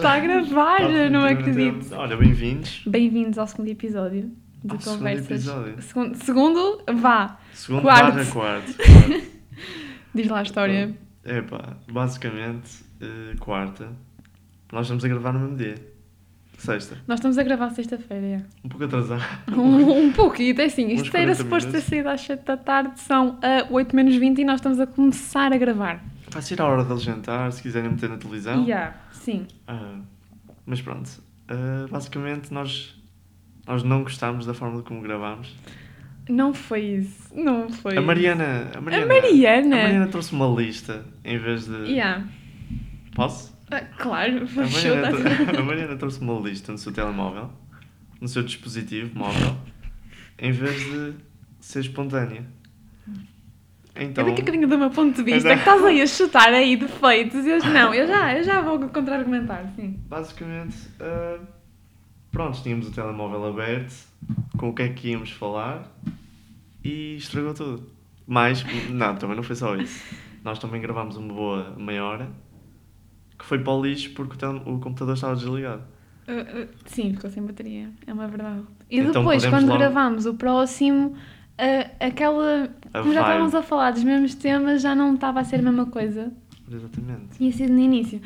está, a gravar. a gravar, não Definitivamente. acredito. Olha, bem-vindos Bem-vindos ao segundo episódio de segundo Conversas. episódio. Segundo, segundo, vá, Segundo Quarto. barra quarto. diz lá a história. Epá, basicamente, eh, quarta, nós estamos a gravar no mesmo dia. Sexta. Nós estamos a gravar sexta-feira, é. Um pouco atrasado. um, um pouquinho, é assim, isto era 40 suposto ter saído às 7 da tarde, são a 8 menos 20 e nós estamos a começar a gravar. Vai ser a hora de jantar, se quiserem meter na televisão. Yeah, sim. Ah, mas pronto, ah, basicamente nós, nós não gostámos da forma como gravámos. Não foi isso, não foi A Mariana, a Mariana, A Mariana? a Mariana trouxe uma lista em vez de. Yeah. Posso? Ah, claro, A Mariana, a Mariana trouxe uma lista no seu telemóvel, no seu dispositivo móvel, em vez de ser espontânea. Então, Eu daqui a bocadinho do meu ponto de vista, que estás aí a chutar aí defeitos, e eu não, eu já, eu já vou contra-argumentar, sim. basicamente, ah, pronto, tínhamos o telemóvel aberto, com o que é que íamos falar, e estragou tudo. Mas, não, também não foi só isso. Nós também gravámos uma boa meia hora, que foi para o lixo porque o, tele- o computador estava desligado. Uh, uh, sim, ficou sem bateria, é uma verdade. E Então depois, quando logo- gravámos o próximo, uh, aquela. A Como já vibe. estávamos a falar dos mesmos temas, já não estava a ser a mesma coisa. Exatamente. Tinha sido no início.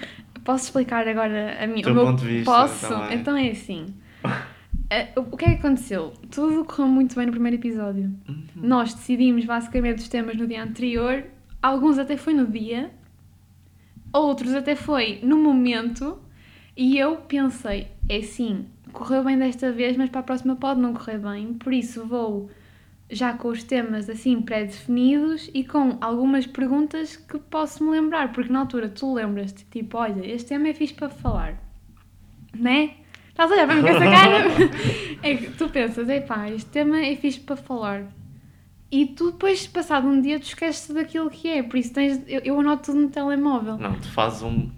Posso explicar agora a minha, o meu ponto de vista Posso? também. Então é assim. Uh, o que é que aconteceu? Tudo correu muito bem no primeiro episódio. Uhum. Nós decidimos basicamente os temas no dia anterior, alguns até foi no dia, outros até foi no momento, e eu pensei, é assim, correu bem desta vez, mas para a próxima pode não correr bem, por isso vou já com os temas assim pré-definidos e com algumas perguntas que posso me lembrar, porque na altura tu lembras-te, tipo, olha, este tema é fixe para falar, né? Estás a olhar para mim com essa cara? é que tu pensas, epá, este tema é fixe para falar. E tu depois, passado um dia, tu esqueces daquilo que é. Por isso tens, eu, eu anoto tudo no telemóvel. Não, tu fazes um,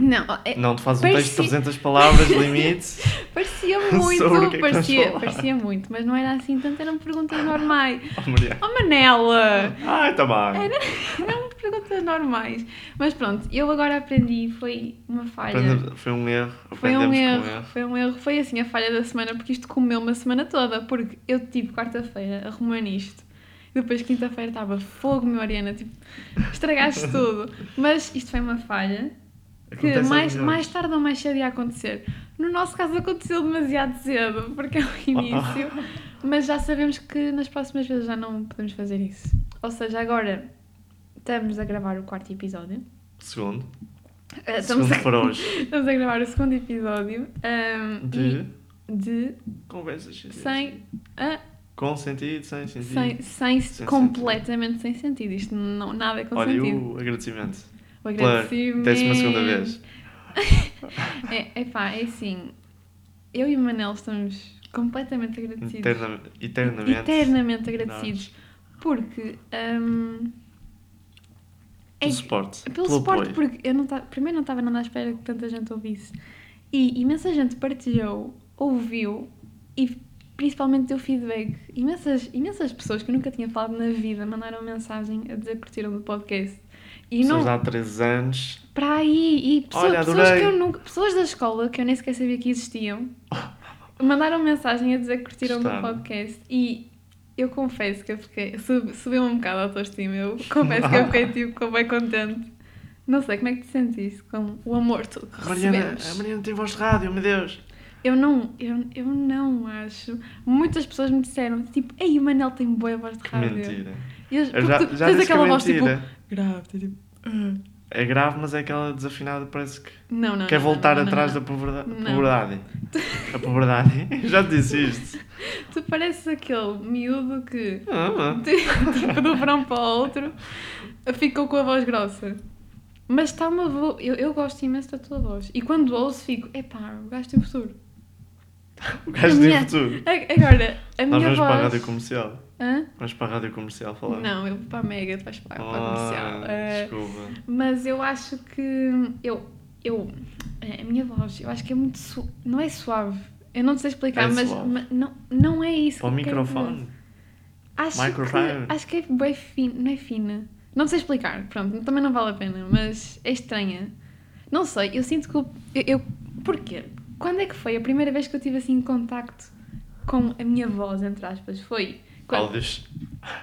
Não, é- não, tu fazes um texto de Parecia- 300 palavras, limite. parecia muito, é parecia, parecia muito, mas não era assim, tanto eram perguntas normais. Oh, Maria. Oh Manela! Ai, tá bem. Era, eram perguntas normais. Mas pronto, eu agora aprendi, foi uma falha. Aprende- Foi um erro. Foi um com erro, foi um erro. Foi assim a falha da semana, porque isto comeu uma semana toda. Porque eu, tipo, quarta-feira, arrumei nisto. E depois, quinta-feira, estava fogo, meu Ariana. Tipo, estragaste tudo. Mas isto foi uma falha Acontece aos mais, mais tarde ou mais cedo ia acontecer. No nosso caso, aconteceu demasiado cedo, porque é o início. Mas já sabemos que nas próximas vezes já não podemos fazer isso. Ou seja, agora estamos a gravar o quarto episódio. Segundo. Eh, Estamos Segundo a, para hoje. estamos a gravar o segundo episódio. ahm, De e- de conversas. sem, ah, Com sentido, sem sentido. sem, sem, Sem completamente sem sentido. Isto não, nada é com Olha, sentido. o agradecimento. O agradecimento. décima segunda vez. É, epá, é assim. Eu e o Manel estamos completamente agradecidos. Eterna- eternamente. Eternamente agradecidos. Porque. ahm, é Pelo suporte. Pelo, pelo suporte, apoio. porque eu não ta- primeiro não estava nada à espera que tanta gente ouvisse. E imensa gente partilhou, ouviu e principalmente deu feedback. Imensas, imensas pessoas que eu nunca tinha falado na vida mandaram mensagem a dizer que curtiram do podcast. E Pessoas não, há 3 anos. para aí, e pessoas, Olha, pessoas que eu nunca, pessoas da escola que eu nem sequer sabia que existiam, mandaram mensagem a dizer que curtiram do Gostaram. podcast e eu confesso que eu fiquei, sub- subiu um bocado a autoestima, eu confesso que eu fiquei tipo bem contente. Não sei, como é que te sentiste com o amor todo que A Mariana, recebemos? a Mariana tem voz de rádio, meu Deus. Eu não, eu, eu não acho. Muitas pessoas me disseram, tipo, ei, o Manel tem boa voz de rádio. mentira. Eu, já, tu já tens disse que é aquela voz tipo, mentira. Grave, tipo, "Ah". É grave, mas é aquela desafinada, parece que não, não. quer não, voltar atrás da pobreza- pobreza. A pobreza. Já te disse isto. Tu pareces aquele miúdo que, Ah, tipo, de um verão para o outro, ficou com a voz grossa. Mas está uma voz. Eu, eu gosto imenso da tua voz. E quando ouço, fico, epá, o gajo tem futuro. o gajo tem minha- futuro. Agora, a Nós minha vamos para a voz. rádio comercial. Hã? Vamos para a rádio comercial falar. Não, eu vou para a Mega, tu vais para, para a comercial. Ah, Eh, desculpa. Mas eu acho que eu, eu a minha voz, eu acho que é muito su não é suave. Eu não sei explicar, É mas, mas não, não é isso. Para o microfone. dizer. Acho Microphone. que acho que é bem fina, não é fina. Não sei explicar, pronto, também não vale a pena, mas é estranha. Não sei, eu sinto que eu, eu- Porquê? Quando é que foi a primeira vez que eu tive assim contacto com a minha voz, entre aspas? Foi. Quando, Áudios.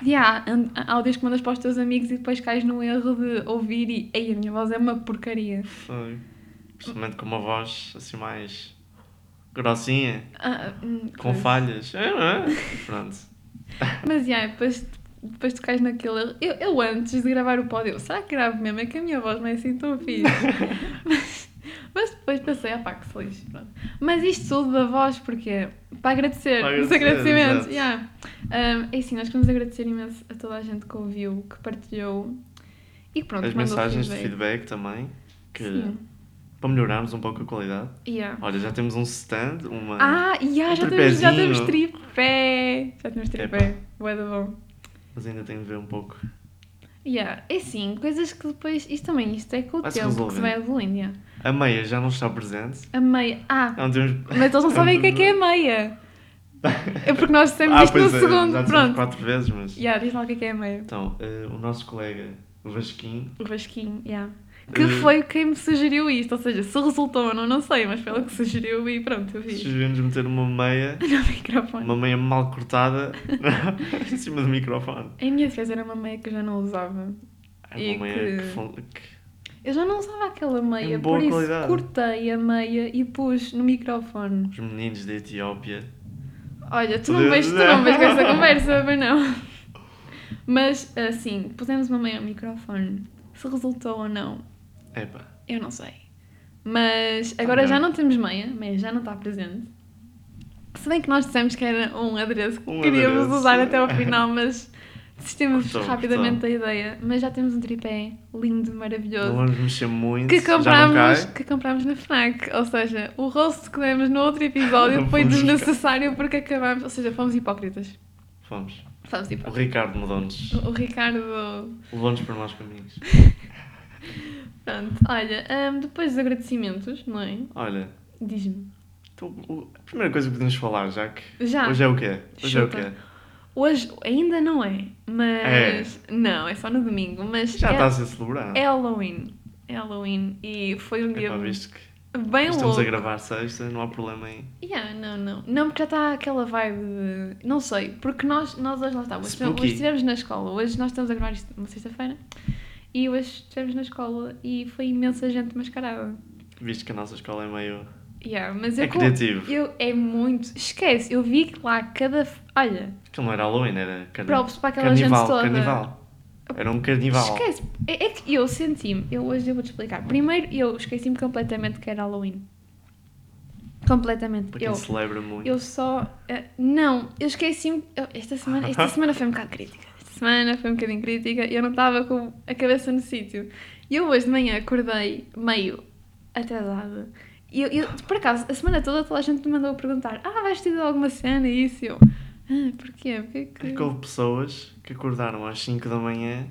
Yeah, áudios que mandas para os teus amigos e depois cais no erro de ouvir e. Ei, a minha voz é uma porcaria. Foi. Principalmente com uma voz assim mais grossinha, Ah, hum, com pois. falhas. É, é? Pronto. Mas yeah, depois, depois tu cais naquele erro. Eu, eu antes de gravar o pódio, será que gravo mesmo? É que a minha voz não é assim tão fixe. mas, mas depois pensei, ah pá, que se lixe, pronto. Mas isto tudo da voz, porque Para agradecer, Para os agradecer, agradecimentos. exato. Yeah. Um, é assim, nós queremos agradecer imenso a toda a gente que ouviu, que partilhou e que pronto, As mensagens de feedback. feedback também, que Sim. para melhorarmos um pouco a qualidade. Yeah. Olha, já temos um stand, uma. Ah, yeah, um já, temos, já temos tripé. Já temos tripé. Boa da bom. Mas ainda tenho de ver um pouco. Yeah. É assim, coisas que depois. Isto também, isto é com o Vai-se tempo que se vai evoluindo. yeah. A meia já não está presente. A meia. Ah, Não temos. mas eles não sabem o que é que é a meia. É porque nós dissemos ah, isto no é, segundo. Já Pronto. quatro vezes, mas. Yeah, diz lá o que é que é a meia. Então, eh, o nosso colega o Vasquinho. O Vasquinho, yeah. Que Eh, foi quem me sugeriu isto. Ou seja, se resultou ou não, não sei, mas foi ele que sugeriu e pronto, eu fiz. Sugeriu-nos meter uma meia, No microfone. uma meia mal cortada em cima do microfone. Em minha defesa era uma meia que eu já não usava. É E uma meia que- que, Eu já não usava aquela meia, por isso qualidade. cortei a meia e pus no microfone. os meninos da Etiópia. Olha, tu não vês, tu não vês com essa conversa, mas não. Mas, assim, pusemos uma meia no microfone. Se resultou ou não, Epá, eu não sei. Mas agora Ok. já não temos meia, meia já não está presente. Se bem que nós dissemos que era um adereço que Um queríamos adereço. usar até ao final, mas desistimos rapidamente da ideia. Mas já temos um tripé lindo, maravilhoso. não vamos mexer muito. que comprámos, que comprámos na FNAC. Ou seja, o rosto que demos no outro episódio foi desnecessário porque acabámos. Ou seja, fomos hipócritas. Fomos. Fomos O hipócritas. Ricardo mudou-nos. O, o Ricardo. Levou-nos para maus caminhos. Pronto, olha, hum, depois dos agradecimentos, não é? Olha, Diz-me. então, a primeira coisa que podemos falar, já que Já. hoje é o quê? Hoje é o Chuta. quê? Hoje ainda não é, mas. Não, é só no domingo. Mas Já é, está a ser celebrado. é Halloween. É Halloween e foi um dia Epá, visto que bem estamos louco. a gravar sexta, não há problema em. Yeah, não, não. Não, porque já está aquela vibe de... Não sei, porque nós, nós hoje lá está. Hoje, estivemos na escola. Hoje nós estamos a gravar isto uma sexta-feira. E hoje estivemos na escola e foi imensa gente mascarada. Visto que a nossa escola é meio. Yeah, mas É eu, criativo. eu É muito... Esquece, eu vi que lá cada... Olha, Aquilo não era Halloween, era carni... props para aquela carnival. gente toda. Carnival. Era um carnival. Esquece. É, é que eu senti-me, eu hoje eu vou-te explicar. Primeiro, eu esqueci-me completamente que era Halloween. Completamente. Para quem Eu, celebra muito. eu só. eh, não, eu esqueci-me. Esta semana, esta semana foi um bocado crítica. Semana foi um bocadinho crítica e eu não estava com a cabeça no sítio. E eu hoje de manhã acordei meio atrasada. E eu, eu, por acaso, a semana toda toda a gente me mandou perguntar: Ah, vais ter alguma cena? E isso e eu. Ah, porquê? Porquê que. É que houve pessoas que acordaram às 5 da manhã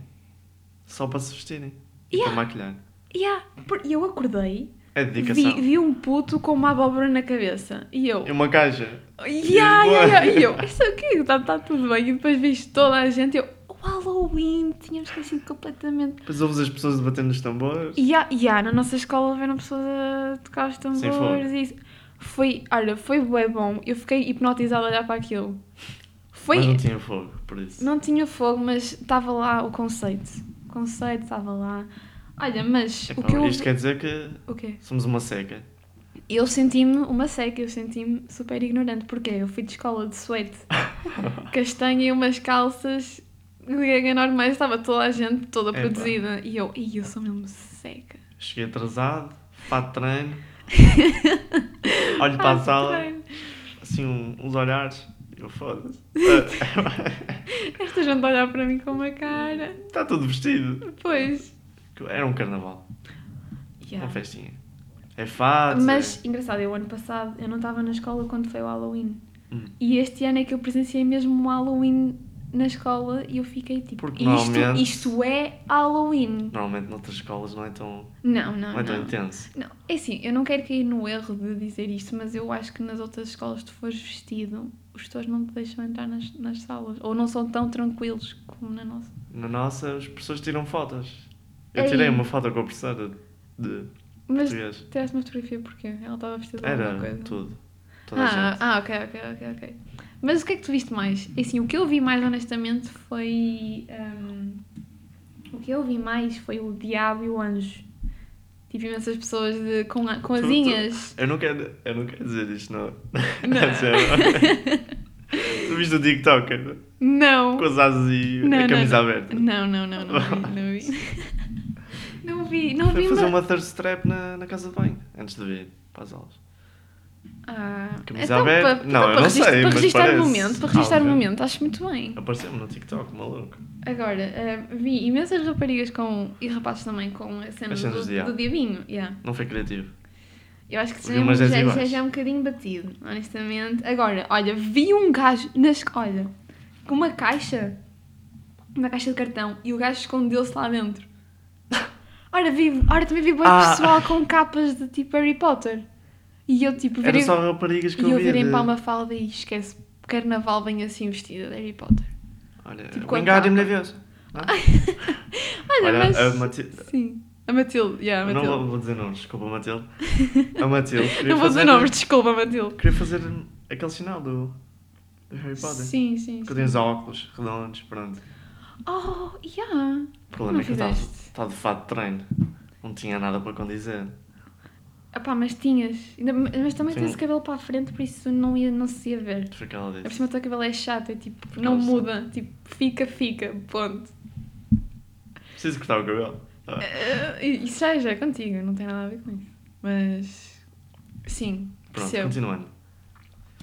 só para se vestirem. E Yeah. para maquilhar. Yeah, e eu acordei. É dedicação. Vi, vi um puto com uma abóbora na cabeça. E eu. E uma caixa. Yeah, yeah, yeah. E eu, isso aqui está tá tudo bem. E depois viste toda a gente. E eu, o Halloween, tínhamos esquecido completamente. Depois ouves as pessoas debatendo nos tambores. E yeah, yeah, na nossa escola houveram pessoas a tocar os tambores. E isso. Foi, olha, foi bem bom. Eu fiquei hipnotizada a olhar para aquilo. Foi. Mas não tinha fogo, por isso. Não tinha fogo, mas estava lá o conceito. O conceito estava lá. Olha, mas Epá, o que eu. Isto quer dizer que O quê? somos uma seca. Eu senti-me uma seca, eu senti-me super ignorante. Porquê? Eu fui de escola de suete, castanha e umas calças de normais, estava toda a gente toda Epá. produzida. E eu, e eu sou mesmo seca. Cheguei atrasado, fato treino. Olho para a sala, treino. assim, um- uns olhares. Eu foda-se. Esta gente olhar para mim com uma cara. Está tudo vestido. Pois. Era um carnaval, Yeah. uma festinha. É fato. Mas, engraçado, eu ano passado, eu não estava na escola quando foi o Halloween. Hum. E este ano é que eu presenciei mesmo um Halloween na escola e eu fiquei tipo, Porque isto, isto é Halloween. Normalmente noutras escolas não é tão, Não, não, não é tão não. intenso. Não, é assim, eu não quero cair no erro de dizer isto, mas eu acho que nas outras escolas, tu fores vestido, os tutores não te deixam entrar nas, nas salas. Ou não são tão tranquilos como na nossa. Na nossa, as pessoas tiram fotos. Eu Ei. tirei uma foto com a professora de Mas português. tiraste uma fotografia porquê? Ela estava vestida de alguma Era coisa. tudo. Toda Ah, ah, ok, ok, ok, ok. Mas o que é que tu viste mais? E Assim, o que eu vi mais honestamente foi. hum, o que eu vi mais foi o diabo e o anjo. Tive imensas pessoas de, com, com Tu- tu- asinhas. Eu não quero, eu não quero dizer isto, não. Não. Tu viste o TikToker Não. com as asas e Não, a camisa não. aberta? Não, não, não, não vi. Não vi. Não vi, não Foi vi fazer ma- uma thirst trap na, na casa de banho, antes de vir para as aulas. Ah, então, aberta? Para, Não, para, eu não registrar, sei, para registrar o momento, para registrar o momento, acho muito bem. Apareceu-me no TikTok, maluco. Agora, ah, vi imensas raparigas com, e rapazes também com a cena do, de diabo. do diabinho. Yeah. Não foi criativo. Eu acho que Vi já, já, já, é um bocadinho batido, honestamente. Agora, olha, vi um gajo nas, olha, com uma caixa, uma caixa de cartão, e o gajo escondeu-se lá dentro. Ora, vi, ora também vi bem Ah. pessoal com capas de tipo Harry Potter. E eu tipo Era virei, só raparigas que e eu eu via. virei para uma falda e esquece, carnaval vem assim vestida de Harry Potter. Olha, tipo, Wingardium. Leviosa. não? Olha, Olha, mas... a Matilde... Sim, a Matilde, yeah, a Não Matilde. vou, vou dizer nomes, desculpa Matilde. A Matilde Não vou dizer nomes, desculpa, Matilde. Queria fazer aquele sinal do, do Harry Potter. Sim, sim, Que sim. tem os óculos redondos, pronto. Oh, yeah. O problema Não é que eu estava de fato de treino. Não tinha nada para condizer. Epá, mas tinhas. Ainda- Mas também Sim. tens o cabelo para a frente, por isso não, ia, não se ia ver. Foi o que ela A por disse. cima o teu cabelo é chato, é tipo, não causa- muda. Tipo, fica, fica, ponto. Preciso cortar o cabelo. Ah, Eh, Isso já, já é contigo, não tem nada a ver com isso. Mas. Sim, Pronto, percebo. continuando.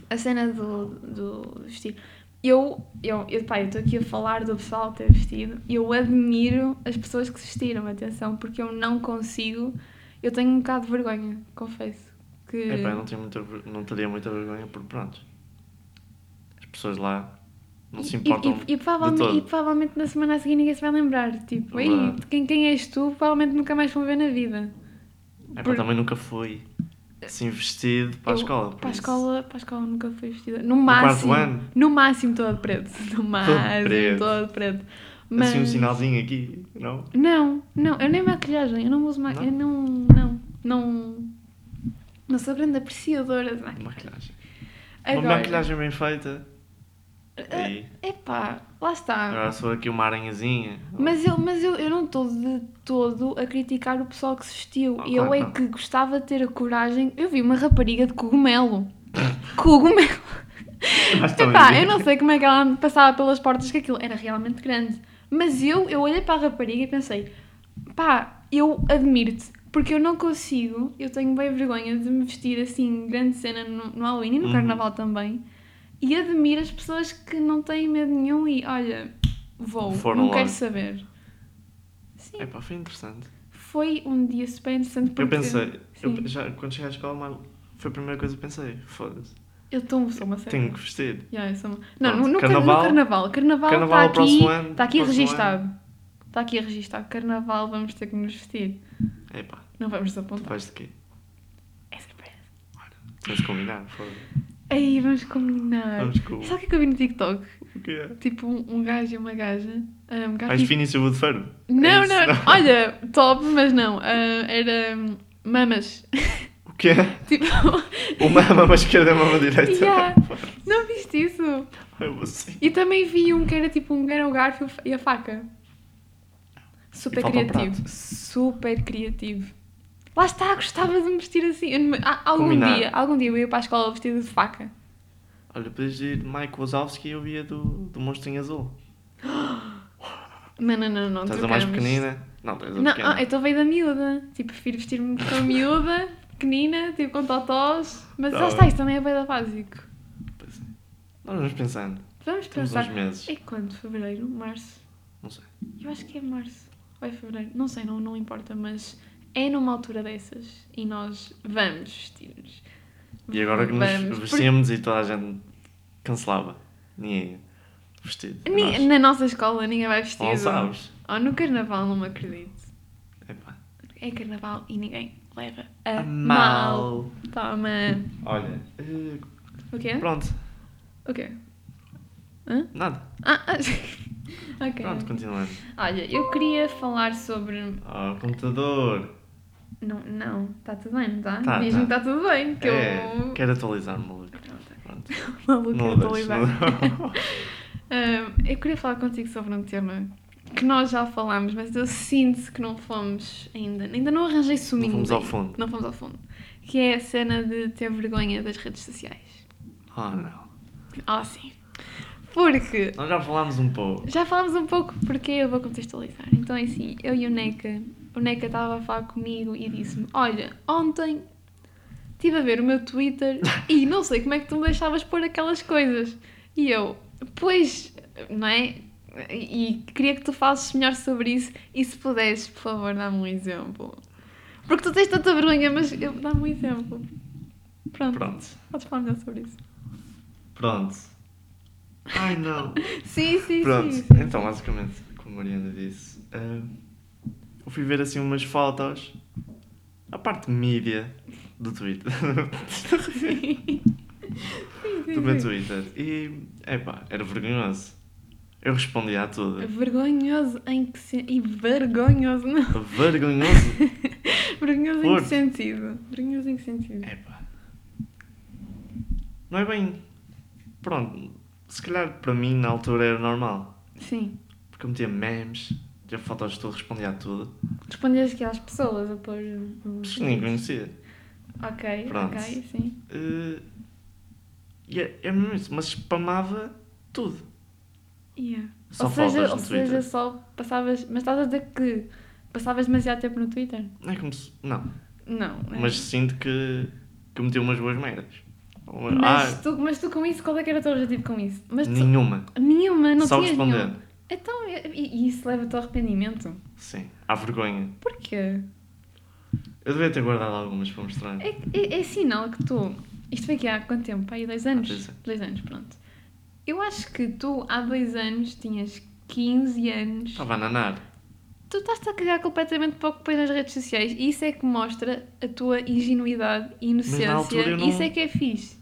A cena do, do vestido. Eu, eu, eu, pá, eu estou aqui a falar do pessoal ter vestido. Eu admiro as pessoas que se vestiram, atenção, porque eu não consigo. Eu tenho um bocado de vergonha, confesso. Que... Epá, eu não, tinha muita, não teria muita vergonha porque pronto. As pessoas lá não se importam. E, e, e provavelmente, todo. e provavelmente na semana a seguir ninguém se vai lembrar. Tipo, ei, Verdade. quem, quem és tu? Provavelmente nunca mais vão ver na vida. Epá, por- também nunca fui assim vestido para a escola. Para a escola, para a escola nunca fui vestida. No máximo. ano? No máximo todo preto. No máximo preto. todo preto. Assim um sinalzinho aqui, não? Não, não, eu nem maquilhagem, eu não uso Não? maquilhagem. Eu não, não, não. Não sou grande apreciadora de maquilhagem. Maquilhagem. Uma Agora, maquilhagem bem feita. Aí. epá, lá está. Agora sou aqui uma aranhazinha. Mas eu, mas eu, eu não estou de todo a criticar o pessoal que se vestiu. Ah, eu claro é que não. que gostava de ter a coragem. Eu vi uma rapariga de cogumelo. cogumelo. Mas Epá, eu não sei como é que ela passava pelas portas, que aquilo era realmente grande. Mas eu, eu olhei para a rapariga e pensei: pá, eu admiro-te. Porque eu não consigo, eu tenho bem vergonha de me vestir assim, grande cena no, no Halloween e no Uhum. Carnaval também. E admiro as pessoas que não têm medo nenhum e olha, vou, Foram não lá. quero saber. Sim, Epá, foi interessante. foi um dia super interessante porque Eu pensei, eu, já, quando cheguei à escola, mal, foi a primeira coisa que pensei. Foda-se. Eu estou sou uma séria. Tenho que vestir. Yeah, eu sou uma- Não, Pronto, no, no car- carnaval- no carnaval. Carnaval Carnaval está próximo aqui, ano, está aqui registado. Está aqui registado. Carnaval vamos ter que nos vestir. Epá, Não vamos tu apontar. vais de quê? É surpresa. Temos de combinar, foda-se. Aí vamos combinar. Vamos com. Sabe o que é que eu vi no TikTok? O que é? Tipo um, um gajo e uma gaja. Um gajo Vais e- Finício Woodford? Não, É isso? não, olha, top, mas não. ah, era hum, mamas. É? tipo, Uma mama esquerda e uma mama direita. Yeah. não viste isso? Eu. E também vi um que era tipo um era o garfo e a faca. Super um criativo. prato. Super criativo. Lá está, gostava de me vestir assim. Ah, algum Combinar. dia, algum dia eu ia para a escola vestida de faca. Olha, podias ir Mike Wazowski e eu via do, do Monstrinho Azul. Não, não, não, não. Estás a mais pequenina? Não, estás a Não, pequena. ah, eu estou veio da miúda. Tipo, prefiro vestir-me com a miúda, pequenina, tipo com totós. Mas Tá lá está, isso também é bem da básico. Pois é. Nós vamos pensando. Vamos Temos pensar. uns meses. É quando? Fevereiro? Março? Não sei. Eu acho que é março. Ou é fevereiro? Não sei, não, não importa, mas é numa altura dessas e nós vamos vestir-nos. E agora que nos Vamos, vestíamos e toda a gente cancelava. Ninguém vestido. ni- Nós. Na nossa escola ninguém vai vestido. Não sabes. Ou no carnaval, não me acredito. Epá. É carnaval e ninguém leva a, A É mal. mal. Toma. Olha. eh, O quê? pronto. O quê? Hã? Nada. Ah, ah. ok. Pronto, continuando. Olha, eu queria falar sobre. Ah, o computador. Não, não, está tudo bem, não está? Tá, Diz-me que tá. está tudo bem, que É, eu. quero atualizar, maluco. Pronto, Pronto. maluco, Não eu o estou a deixo, lidar. não- Ahm, eu queria falar contigo sobre um tema que nós já falámos, mas eu sinto que não fomos ainda. Ainda não arranjei suminho. fomos ao fundo. Não fomos ao fundo. Que é a cena de ter vergonha das redes sociais. Ah, não. Ah, sim. Porque Nós já falámos um pouco. já falámos um pouco porque eu vou contextualizar. Então é assim, eu e o Neca, o Neca estava a falar comigo e disse-me: Olha, ontem estive a ver o meu Twitter e não sei como é que tu me deixavas pôr aquelas coisas. E eu, pois, não é? E queria que tu falasses melhor sobre isso e se pudesses, por favor, dá-me um exemplo. Porque tu tens tanta vergonha, mas eu- dá-me um exemplo. Pronto, Pronto. podes falar melhor sobre isso. Pronto. Ai, não. Sim, sim, Pronto. sim. sim. Então, basicamente, como a Mariana disse, eh, eu fui ver assim umas fotos. A parte mídia do Twitter. Sim. do meu Twitter. E, epá, era vergonhoso. Eu respondia a tudo. Vergonhoso em que se... E vergonhoso, não. Vergonhoso? Vergonhoso em que sentido? Vergonhoso em que sentido? Epá. Não é bem. Pronto, se calhar para mim na altura era normal. Sim. Porque eu metia memes, tinha fotos de tudo, respondia a tudo. Respondias aqui às pessoas a pôr... nem conhecia. Ok, Pronto. ok, sim. Eh, e é, é mesmo isso, mas spamava tudo. Yeah. Só ou seja, fotos ou no seja, Twitter. só passavas... Mas estás a dizer que passavas demasiado tempo no Twitter? Não é como se. Não. Não. é. Mas sinto que, que meti umas boas merdas. Mas, ah, tu, mas tu com isso, qual é que era o teu objetivo com isso? Mas tu- nenhuma. Nenhuma, não Só tinhas responder. Então, e, e isso leva-te ao arrependimento? Sim, há vergonha. Porquê? Eu devia ter guardado algumas para mostrar. É, é, é sinal que tu. Isto foi aqui há quanto tempo? Aí dois anos? Há dois anos. Dois anos, pronto. Eu acho que tu há dois anos tinhas 15 anos. Estava a nanar. Tu estás-te a cagar completamente para o que pões nas redes sociais e isso é que mostra a tua ingenuidade e inocência. não- Isso é que é fixe.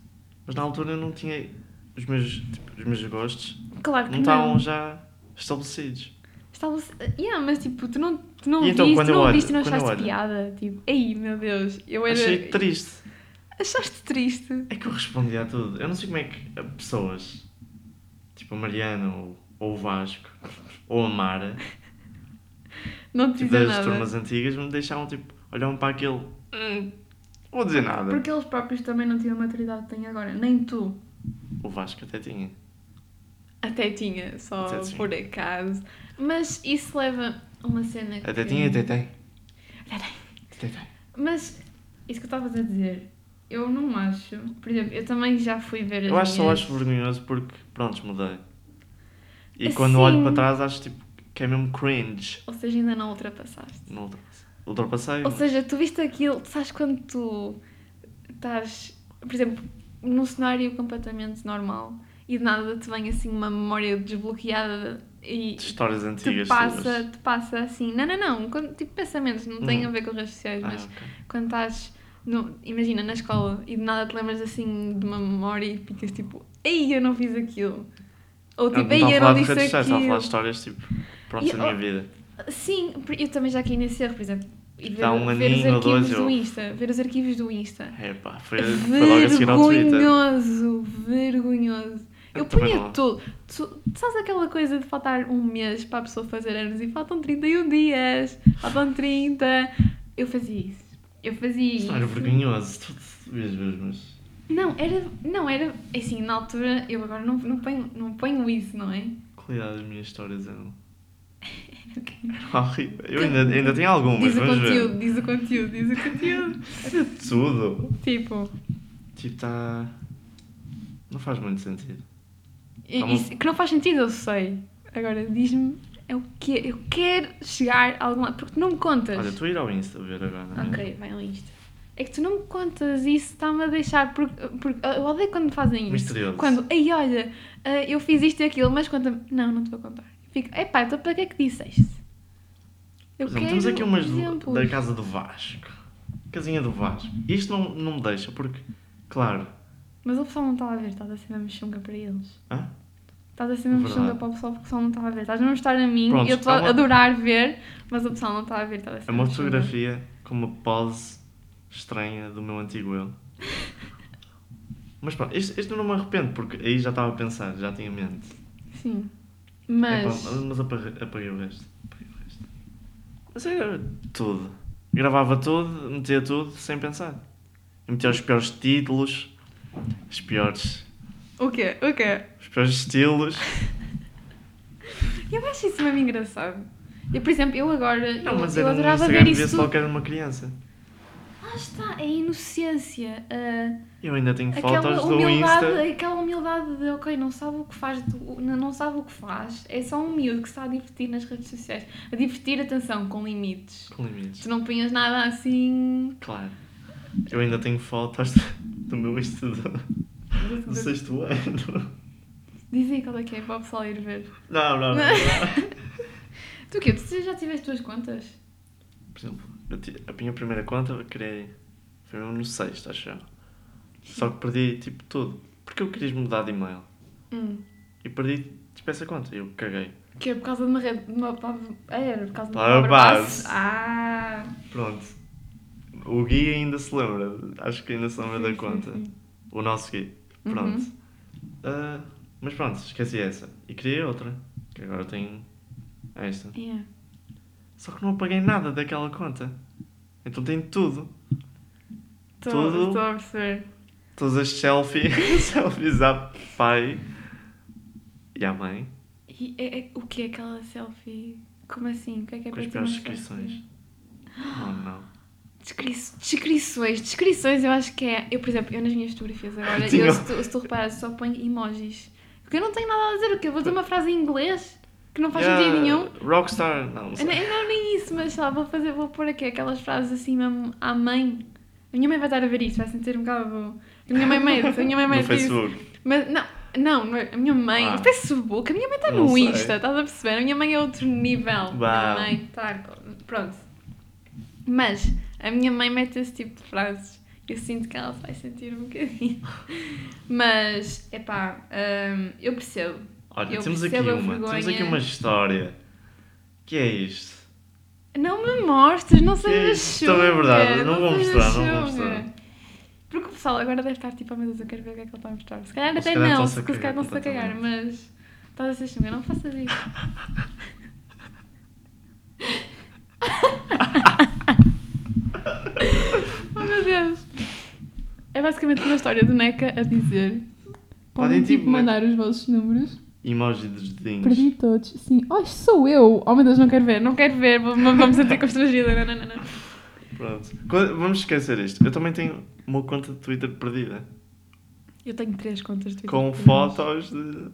Mas na altura eu não tinha. Os meus, tipo, os meus gostos Claro que não não. estavam já estabelecidos. Estava... Yeah, mas tipo, tu não, tu não E então, viste, eu não olho- viste e não achaste olho- piada. Tipo, ei meu Deus, eu era. Achei triste. Achaste triste? É que eu respondia a tudo. Eu não sei como é que pessoas, tipo a Mariana ou, ou o Vasco, ou a Mara, Não te tipo, das nada. turmas antigas, me deixavam tipo, olhavam para aquele. Hum, não vou dizer nada. Porque eles próprios também não tinham a maturidade que têm agora. Nem tu. O Vasco até tinha. Até tinha, só Até tinha. por acaso. Mas isso leva a uma cena que... Até tinha e até tem. Até tem. Até tem. Mas isso que eu estava a dizer, eu não acho... Por exemplo, eu também já fui ver as Eu acho, só minhas... acho vergonhoso porque, pronto, mudei. E Assim- quando olho para trás acho tipo que é mesmo cringe. Ou seja, ainda não ultrapassaste. Não ultrapassei. Ultrapassei. Ou mas- seja, tu viste aquilo, tu sabes quando tu estás, por exemplo, num cenário completamente normal e de nada te vem assim uma memória desbloqueada e de histórias te antigas. passa, te passa assim. Não, não, não. Quando, tipo pensamentos, não tem Hum. a ver com redes sociais, Ah, mas ok. quando estás, no, imagina, na escola e de nada te lembras assim de uma memória e ficas tipo, ei, eu não fiz aquilo. Ou tipo, ei, eu não disse sociais, estava a falar de aquilo. histórias tipo, pronto, da minha oh, vida. Sim, eu também já caí nesse erro, por exemplo. E ver, Dá um ver os arquivos dois, do eu- Insta. Ver os arquivos do Insta. É pá, foi, foi logo a seguir ao Twitter. Vergonhoso, vergonhoso. Eu Eu punha tudo. Tu, tu sabes aquela coisa de faltar um mês para a pessoa fazer anos e faltam 31 dias, faltam 30. Eu fazia isso. Eu fazia isso. não era vergonhoso, tu mesmo, mas. Não, era. Não, era. Assim, na altura, eu agora não, não, ponho, não ponho isso, não é? A qualidade das minhas histórias eram. Era horrível. Eu ainda, ainda tenho algumas, Diz o vamos conteúdo, ver. diz o conteúdo, diz o conteúdo. Era tudo. tipo. Tipo, está. Não faz muito sentido. Tá isso- que não faz sentido, eu sei. Agora, diz-me, é o quê? Eu quero chegar a algum lado, porque tu não me contas. Olha, estou a ir ao Insta ver agora. é? ok, vai ao Insta. É que tu não me contas isso, está-me a deixar. Porque, porque eu odeio quando me fazem isso. Misterioso. Quando, ei, olha, ah, eu fiz isto e aquilo, mas conta-me. Não, não te vou contar. Fico, epá, então para que é que disseste? Eu exemplo, quero temos aqui umas exemplos. da casa do Vasco. Casinha do Vasco. Isto não, não me deixa, porque, claro. Mas o pessoal não está a ver, estás a ser mesmo chunga para eles. Hã? Estás a ser Verdade. chunga para o pessoal porque o pessoal não está a ver. Estás a mostrar a mim Pronto, e eu estou a uma- adorar ver, mas o pessoal não está a ver. Estás a ser É uma fotografia com uma pose estranha do meu antigo eu. Mas pronto, isto, isto não me arrependo, porque aí já estava a pensar, já tinha mente. Sim. É, Mas. pá, mas apaguei, apaguei o resto. Apaguei o resto. Mas era tudo. Gravava tudo, metia tudo sem pensar. Eu metia os piores títulos, os piores, O quê? O quê? os piores estilos. Eu acho isso mesmo engraçado. Eu, por exemplo, eu agora. Não, eu, mas eu no adorava ver isso. logo que era uma criança. Lá está, é a inocência. a- Eu ainda tenho fotos do Insta. aquela humildade de, ok, não sabe o que faz, não sabe o que faz. É só um miúdo que está a divertir nas redes sociais. A divertir, atenção, com limites. Com limites. Tu não punhas nada assim. Claro. Eu ainda tenho fotos do meu Insta do, do sexto ano. Diz aí qual é que é para o pessoal ir ver. Não, não, não. Tu o quê? Tu já tiveste tuas contas? Por exemplo, eu ti- a minha primeira conta eu criei. Foi mesmo no sexto, acho eu. Só que perdi tipo tudo. Porque eu queria mudar de e-mail. Hum. E perdi tipo essa conta. Eu caguei. Que é por causa de uma rede. De uma, ah, era por causa de uma palavra base. Ah! Pronto. O Gui ainda se lembra. Acho que ainda se lembra Sim, da sim, conta. sim. O nosso Gui. Uhum. Pronto. Ah, mas pronto, esqueci essa. E criei outra. Que agora tenho esta. Yeah. Só que não apaguei nada daquela conta. Então tenho tudo. Estou Tudo. estou a perceber. Todas as selfies, selfies à pai e à mãe. E é, é- o que é aquela selfie? Como assim? O que é que é Com para as piores descrições. Não, não. Descri descrições. Descrições eu acho que é... Eu, por exemplo, eu nas minhas fotografias agora, Tinha- eu, se, tu, se tu reparares, só ponho emojis. Porque eu não tenho nada a dizer. O quê? Vou dizer uma frase em inglês que não faz Yeah, sentido nenhum. Rockstar, não, não Eu sei. não, nem isso, mas sei lá, vou, fazer, vou pôr aqui aquelas frases assim mesmo à mãe. A minha mãe vai estar a ver isto, vai sentir um bocado. A minha mãe mete, a minha mãe no mete isso. Facebook. Mas não, não, não a minha mãe. Ah. Facebook, a minha mãe está no sei. Insta, estás a perceber? A minha mãe é outro nível. A minha mãe está. Pronto. Mas a minha mãe mete esse tipo de frases. Eu sinto que ela vai sentir um bocadinho. Mas, epá, hum, eu percebo. Olha, Eu temos aqui percebo a uma. Temos aqui uma história. que é isto? Não me mostres, não sejas isso? Também é chunga, verdade, não vou sejas mostrar, não vou mostrar. Porque o pessoal agora deve estar tipo, oh meu Deus, eu quero ver o que é que ele está a mostrar. Se calhar até se calhar não, se a cagar mas estás a ser chunga, não faças isso. oh meu Deus. É basicamente uma história do NECA a dizer. Podem Podem, tipo tipo, mandar os vossos números. Emoji dos dedinhos. Perdi todos. Sim. Oh, isto sou eu. Oh meu Deus, não quero ver, não quero ver. Vou sentir constrangida. Não, não, não, não. Pronto. Vamos esquecer isto. Eu também tenho uma conta de Twitter perdida. Eu tenho três contas de Twitter. Com perdidas. fotos de.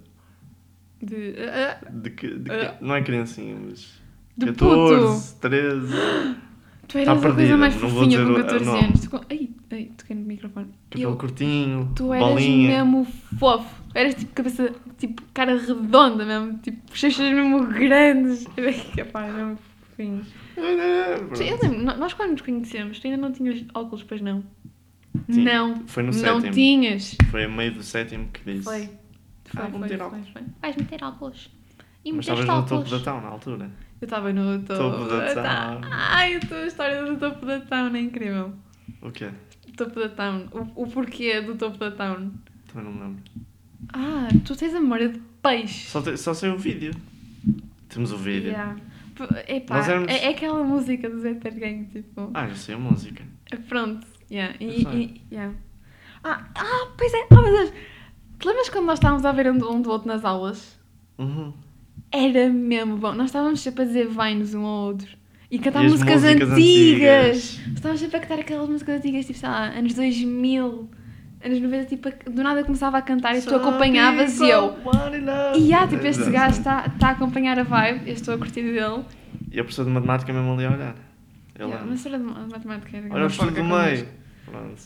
De. ah, de, que- de Ah. que- não é criancinha, mas. de 14, 13. Tu eras Tá a coisa mais não fofinha com o- 14 o nome. anos. Tu, com- ai, ai, toquei no microfone. Cabelo Eu, curtinho, tu eras bolinha. mesmo fofo. Eras tipo cabeça, tipo cara redonda mesmo. Tipo, bochechas mesmo grandes. Epá, mesmo fofinho. Pronto. Eu lembro, nós quando nos conhecemos, tu ainda não tinhas óculos, pois não? Sim, Não. Foi no não sétimo. tinhas. Foi a meio do sétimo que disse. Foi. Foi, Ah, vou foi, meter foi, óculos. foi. Vais meter óculos. E Mas meteste estavas no topo da town na altura. Eu estava no topo, Topo da town. Ai, a tua história do topo da town é incrível. O quê? Topo da town. O, o porquê do topo da town. Também não me lembro. Ah, tu tens a memória de peixe. Só, te- só sei o vídeo. Temos o vídeo. Yeah. Epá, éramos- é, é aquela música do Zé Gang, tipo. Ah, eu sei a música. Pronto. Yeah. E, e- yeah. Ah, ah, pois é. Oh, meu Deus. Te lembras quando nós estávamos a ver um um do outro nas aulas? Uhum. Era mesmo bom. Nós estávamos sempre a dizer vines um ao outro. E cantar E as músicas, músicas antigas. antigas. Estávamos sempre a cantar aquelas músicas antigas, tipo, sei lá, anos 2000, anos 90, tipo, a- do nada começava a cantar e tu acompanhavas e eu. E há, tipo, este gajo está tá a acompanhar a vibe, eu estou a curtir dele. E a professora de matemática mesmo ali a olhar. Eu Yeah, mas era de ma- matemática. era Olha o porca do meio. Pronto.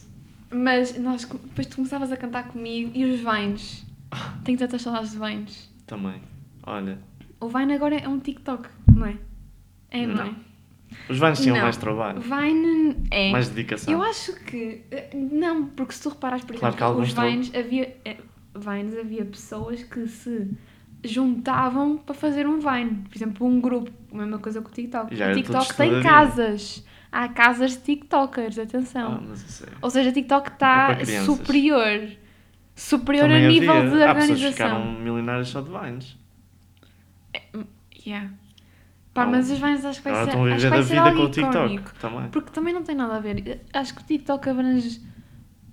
Mas nós, depois tu começavas a cantar comigo e os vines. Tenho tantas saudades de vines. Também. Olha. O Vine agora é um TikTok, não é? É, não, Não. é? Os vans tinham mais trabalho. Vine é. Mais dedicação. Eu acho que. eh, Não, porque se tu reparares, por exemplo, os Vines havia. eh, Vines havia pessoas que se juntavam para fazer um Vine. Por exemplo, um grupo. A mesma coisa com o TikTok. Já o TikTok tem casas. há casas de TikTokers, atenção. Ah, é. Ou seja, TikTok É está crianças. superior. Superior Também a nível havia- de Há pessoas que organização. ficaram milionárias só de Vines. Yeah. Pá, Não. mas os Vines acho que vai Agora ser, estão a acho que vai a ser vida algo com o TikTok icónico. também. Porque também não tem nada a ver. Acho que o TikTok abrange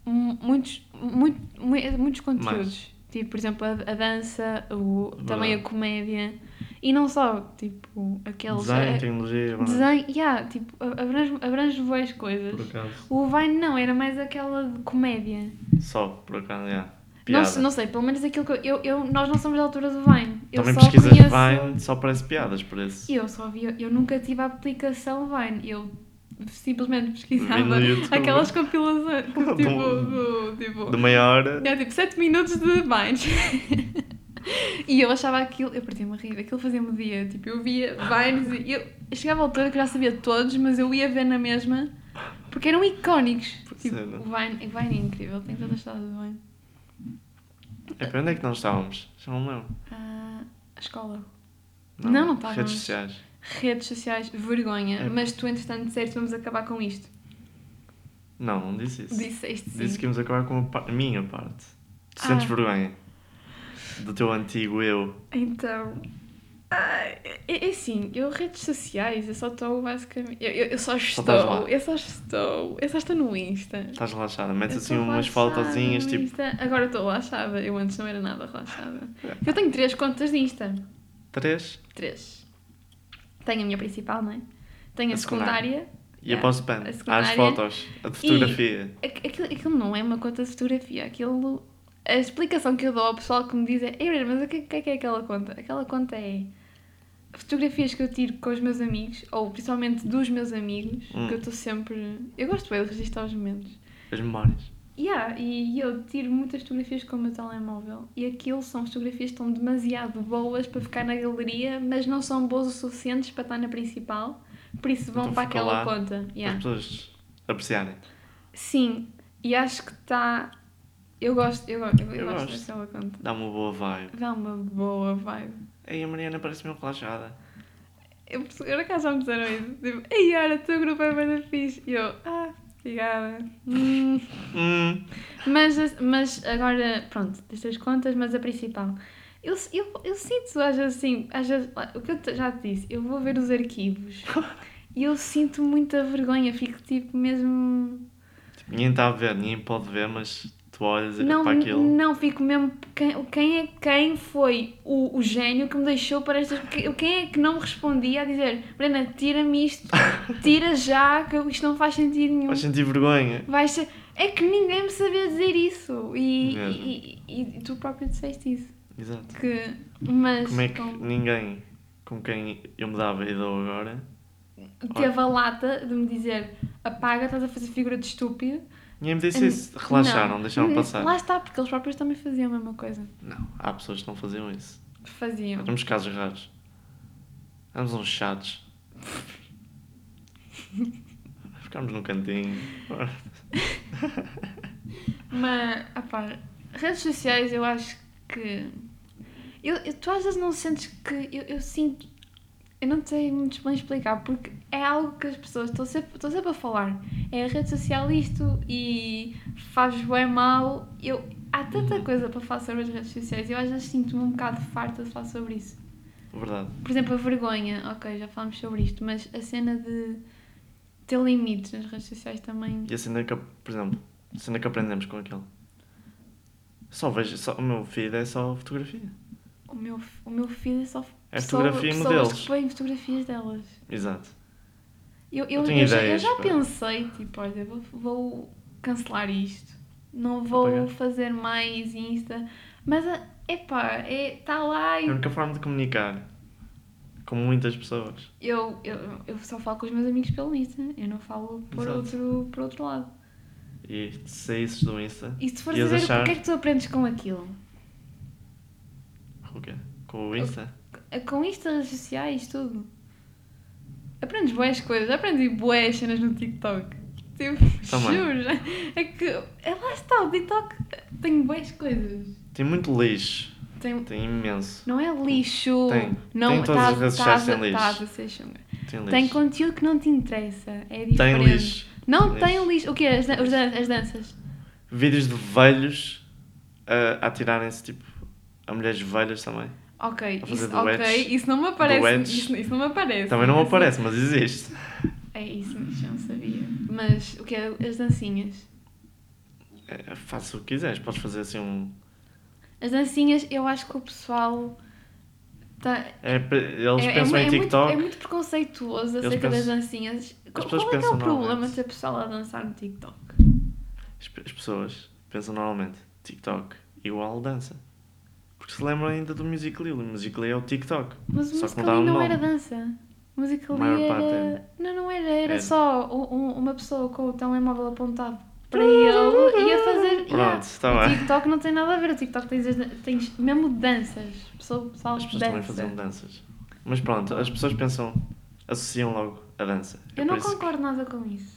mu- muitos, muito, mu- muitos conteúdos. Tipo, por exemplo, a, a dança, o, também a comédia. E não só, tipo, aqueles... Design, eh, tecnologia, verdade. desenho, yeah, tipo, abrange, abrange boas coisas. por acaso. O Vine não, era mais aquela de comédia. Só, por acaso, yeah. Não, Piada. se- não sei, pelo menos aquilo que eu, eu, eu- Nós não somos da altura do Vine. Eu Também só pesquisas conheço... Vine, só parece piadas, isso. Eu só vi, eu nunca tive a aplicação Vine. Eu simplesmente pesquisava aquelas compilações, tipo, Do- do, tipo, De meia hora. é, tipo 7 minutos de Vines. e eu achava aquilo, eu perdi-me a rir, aquilo fazia-me dia, tipo, eu via Vines e eu, chegava à altura que eu já sabia todos, mas eu ia ver na mesma, porque eram icónicos. Tipo, o Vine, o Vine é incrível, tenho todas as saudades do Vine. É para onde é que nós estávamos? Já não me lembro. Ah, a escola. Não, não estávamos. Redes sociais. Redes sociais, vergonha. É. Mas tu, entretanto, disseste vamos acabar com isto. Não, não disse isso. Disseste sim. Disse que íamos acabar com a, pa- minha parte. Tu Ah. sentes vergonha do teu antigo eu. Então. Ai, é, é assim, eu redes sociais, eu só estou basicamente. Eu, eu, eu só estou. Eu só estou. Eu só estou no Insta. Estás relaxada, metes assim umas fotozinhas tipo. Insta. Agora estou relaxada. Eu antes não era nada relaxada. Eu tenho três contas de Insta. Três Três. Tenho a minha principal, não é? Tenho a, A secundária. secundária. e Yeah. a post-pen. A Às secundária. fotos. A de fotografia. Aqu- Aquilo, aquilo não é uma conta de fotografia. Aquilo. A explicação que eu dou ao pessoal que me diz é: Ei, mas o que, o que é que é aquela conta? Aquela conta é fotografias que eu tiro com os meus amigos, ou principalmente dos meus amigos, Hum. que eu estou sempre. Eu gosto bem de registrar os momentos. As memórias. Yeah, e eu tiro muitas fotografias com o meu telemóvel e aquilo são fotografias que estão demasiado boas para ficar na galeria, mas não são boas o suficientes para estar na principal, por isso vão Então para aquela lá conta. Para Yeah. as pessoas apreciarem. Sim, e acho que está. Eu gosto, eu, gosto, eu, Eu gosto gosto. daquela conta. Dá uma boa vibe. Dá uma boa vibe. Ei, a Mariana parece mesmo relaxada. Eu, por acaso já me disseram isso. Tipo, ei, olha, o teu grupo é bem fixe. E eu, ah, obrigada. Hum. Hum. Mas, mas agora, pronto, destas contas, mas a principal. Eu, eu, eu sinto, às vezes, assim, às vezes, o que eu já te disse, eu vou ver os arquivos e eu sinto muita vergonha, fico tipo mesmo. Ninguém está a ver, ninguém pode ver, mas tu olhas Não, para aquilo. não, fico mesmo. Quem, quem é quem foi o, o gênio que me deixou para estas. que- Quem é que não me respondia a dizer: Brena, tira-me isto, tira já, que isto não faz sentido nenhum. Vais sentir vergonha. Ser... É que ninguém me sabia dizer isso. E, e, e, e tu próprio disseste isso. Exato. Que, mas Como é que com- ninguém com quem eu me dava e dou agora teve a lata de me dizer apaga, estás a fazer figura de estúpido. Disse isso. Relaxaram, Não. deixaram Hum, passar. Lá está, porque eles próprios também faziam a mesma coisa. Não, há pessoas que não faziam isso. Faziam. Temos casos raros. Éramos uns chatos. Ficámos num cantinho. Mas, apá, redes sociais eu acho que. Eu, eu- tu às vezes não sentes que. Eu, eu sinto. Eu não sei muito bem explicar, porque é algo que as pessoas estão sempre, estão sempre a falar. É a rede social isto e faz bem mal. Eu, há tanta Uhum. coisa para falar sobre as redes sociais e eu às vezes sinto-me um bocado farta de falar sobre isso. Verdade. Por exemplo, a vergonha, ok, já falámos sobre isto, mas a cena de ter limites nas redes sociais também. E a cena que, por exemplo, a cena que aprendemos com aquele. Só vejo, só, o meu feed é só fotografia. O meu, o meu filho é só É pessoa- fotografia e pessoas modelos. que põem fotografias delas. Exato. Eu, eu, Eu já- eu já pá. pensei, tipo, olha, vou, vou cancelar isto. Não vou Apagar. fazer mais Insta. Mas, ah, epá, é, está lá É a e única forma de comunicar com muitas pessoas. eu, eu, eu só falo com os meus amigos pelo Insta. Eu não falo por Exato. outro, por outro lado. E se saísses do Insta, E se for dizer, achar- o que é que tu aprendes com aquilo? o quê? Com o Insta? É Com Insta, redes sociais, tudo. Aprendes boas coisas. Aprendi boas cenas no TikTok. Tipo, Também. juro. É que, é lá está, o TikTok tem boas coisas. Tem muito lixo. Tem, Tem imenso. não é lixo. Tem. Não, Tem todas tá- as redes tá- sociais lixo. tá a ser chunga. Tem lixo. Tem conteúdo que não te interessa. É diferente. Tem lixo. Não Tem tem lixo. O quê? As, dan- as danças? Vídeos de velhos a a atirarem-se tipo a mulheres velhas também. Ok, isso, ok, duetos. isso não me aparece. Isso, isso não me aparece. Também não me aparece, mas existe. É isso, mas não sabia. Mas o que é? As dancinhas. É, o que quiseres, podes fazer assim um. As dancinhas, eu acho que o pessoal. Tá, É, eles é, é pensam mu- em é muito, TikTok. é muito preconceituoso acerca das dancinhas. Qual, qual é que é o problema de ter pessoal a dançar no TikTok? As pessoas pensam normalmente TikTok igual dança. Porque se lembram ainda do Musical.ly. O Musical.ly é o TikTok. Mas o Musical.ly não nome. era dança. O Musical.ly A maior parte era... Não, não era. Era Era. só um- um- uma pessoa com o telemóvel apontado para ele e a fazer... Pronto, Yeah. está o bem. TikTok não tem nada a ver. O TikTok tens, tens mesmo danças. Pessoa, pessoal As pessoas dança. também faziam danças. Mas pronto, as pessoas pensam, associam logo a dança. É Eu não por isso que- concordo nada com isso.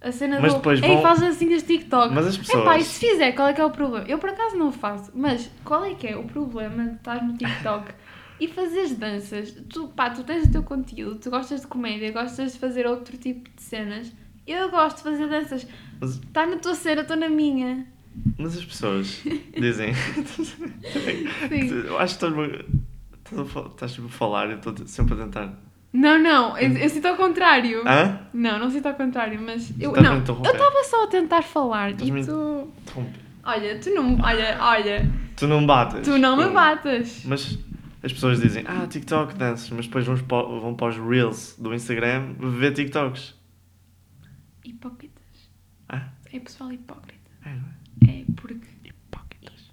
A cena Mas do... depois Ei, vão- faz dancinhas de TikTok. Mas as pessoas. Epá, e se fizer, qual é que é o problema? Eu por acaso não faço, mas qual é que é o problema de estar no TikTok e fazeres danças? Tu, pá, tu tens o teu conteúdo, tu gostas de comédia, gostas de fazer outro tipo de cenas. Eu gosto de fazer danças. Está na tua cena, estou na minha. mas as pessoas dizem. Sim. eu acho que estás, estás, a fal- estás a falar e eu estou sempre a tentar. Não, não, eu, eu sinto ao contrário. Hã? Não, não sinto ao contrário, mas eu não. Eu estava só a tentar falar Estás-me e tu. Olha, tu não. Olha, olha, Tu não bates. tu não me batas. Mas as pessoas dizem, ah, TikTok danças, mas depois vão para, vão para os Reels do Instagram ver TikToks. Hipócritas. Ah, É pessoal hipócrita. é, não é? É porque. Hipócritas.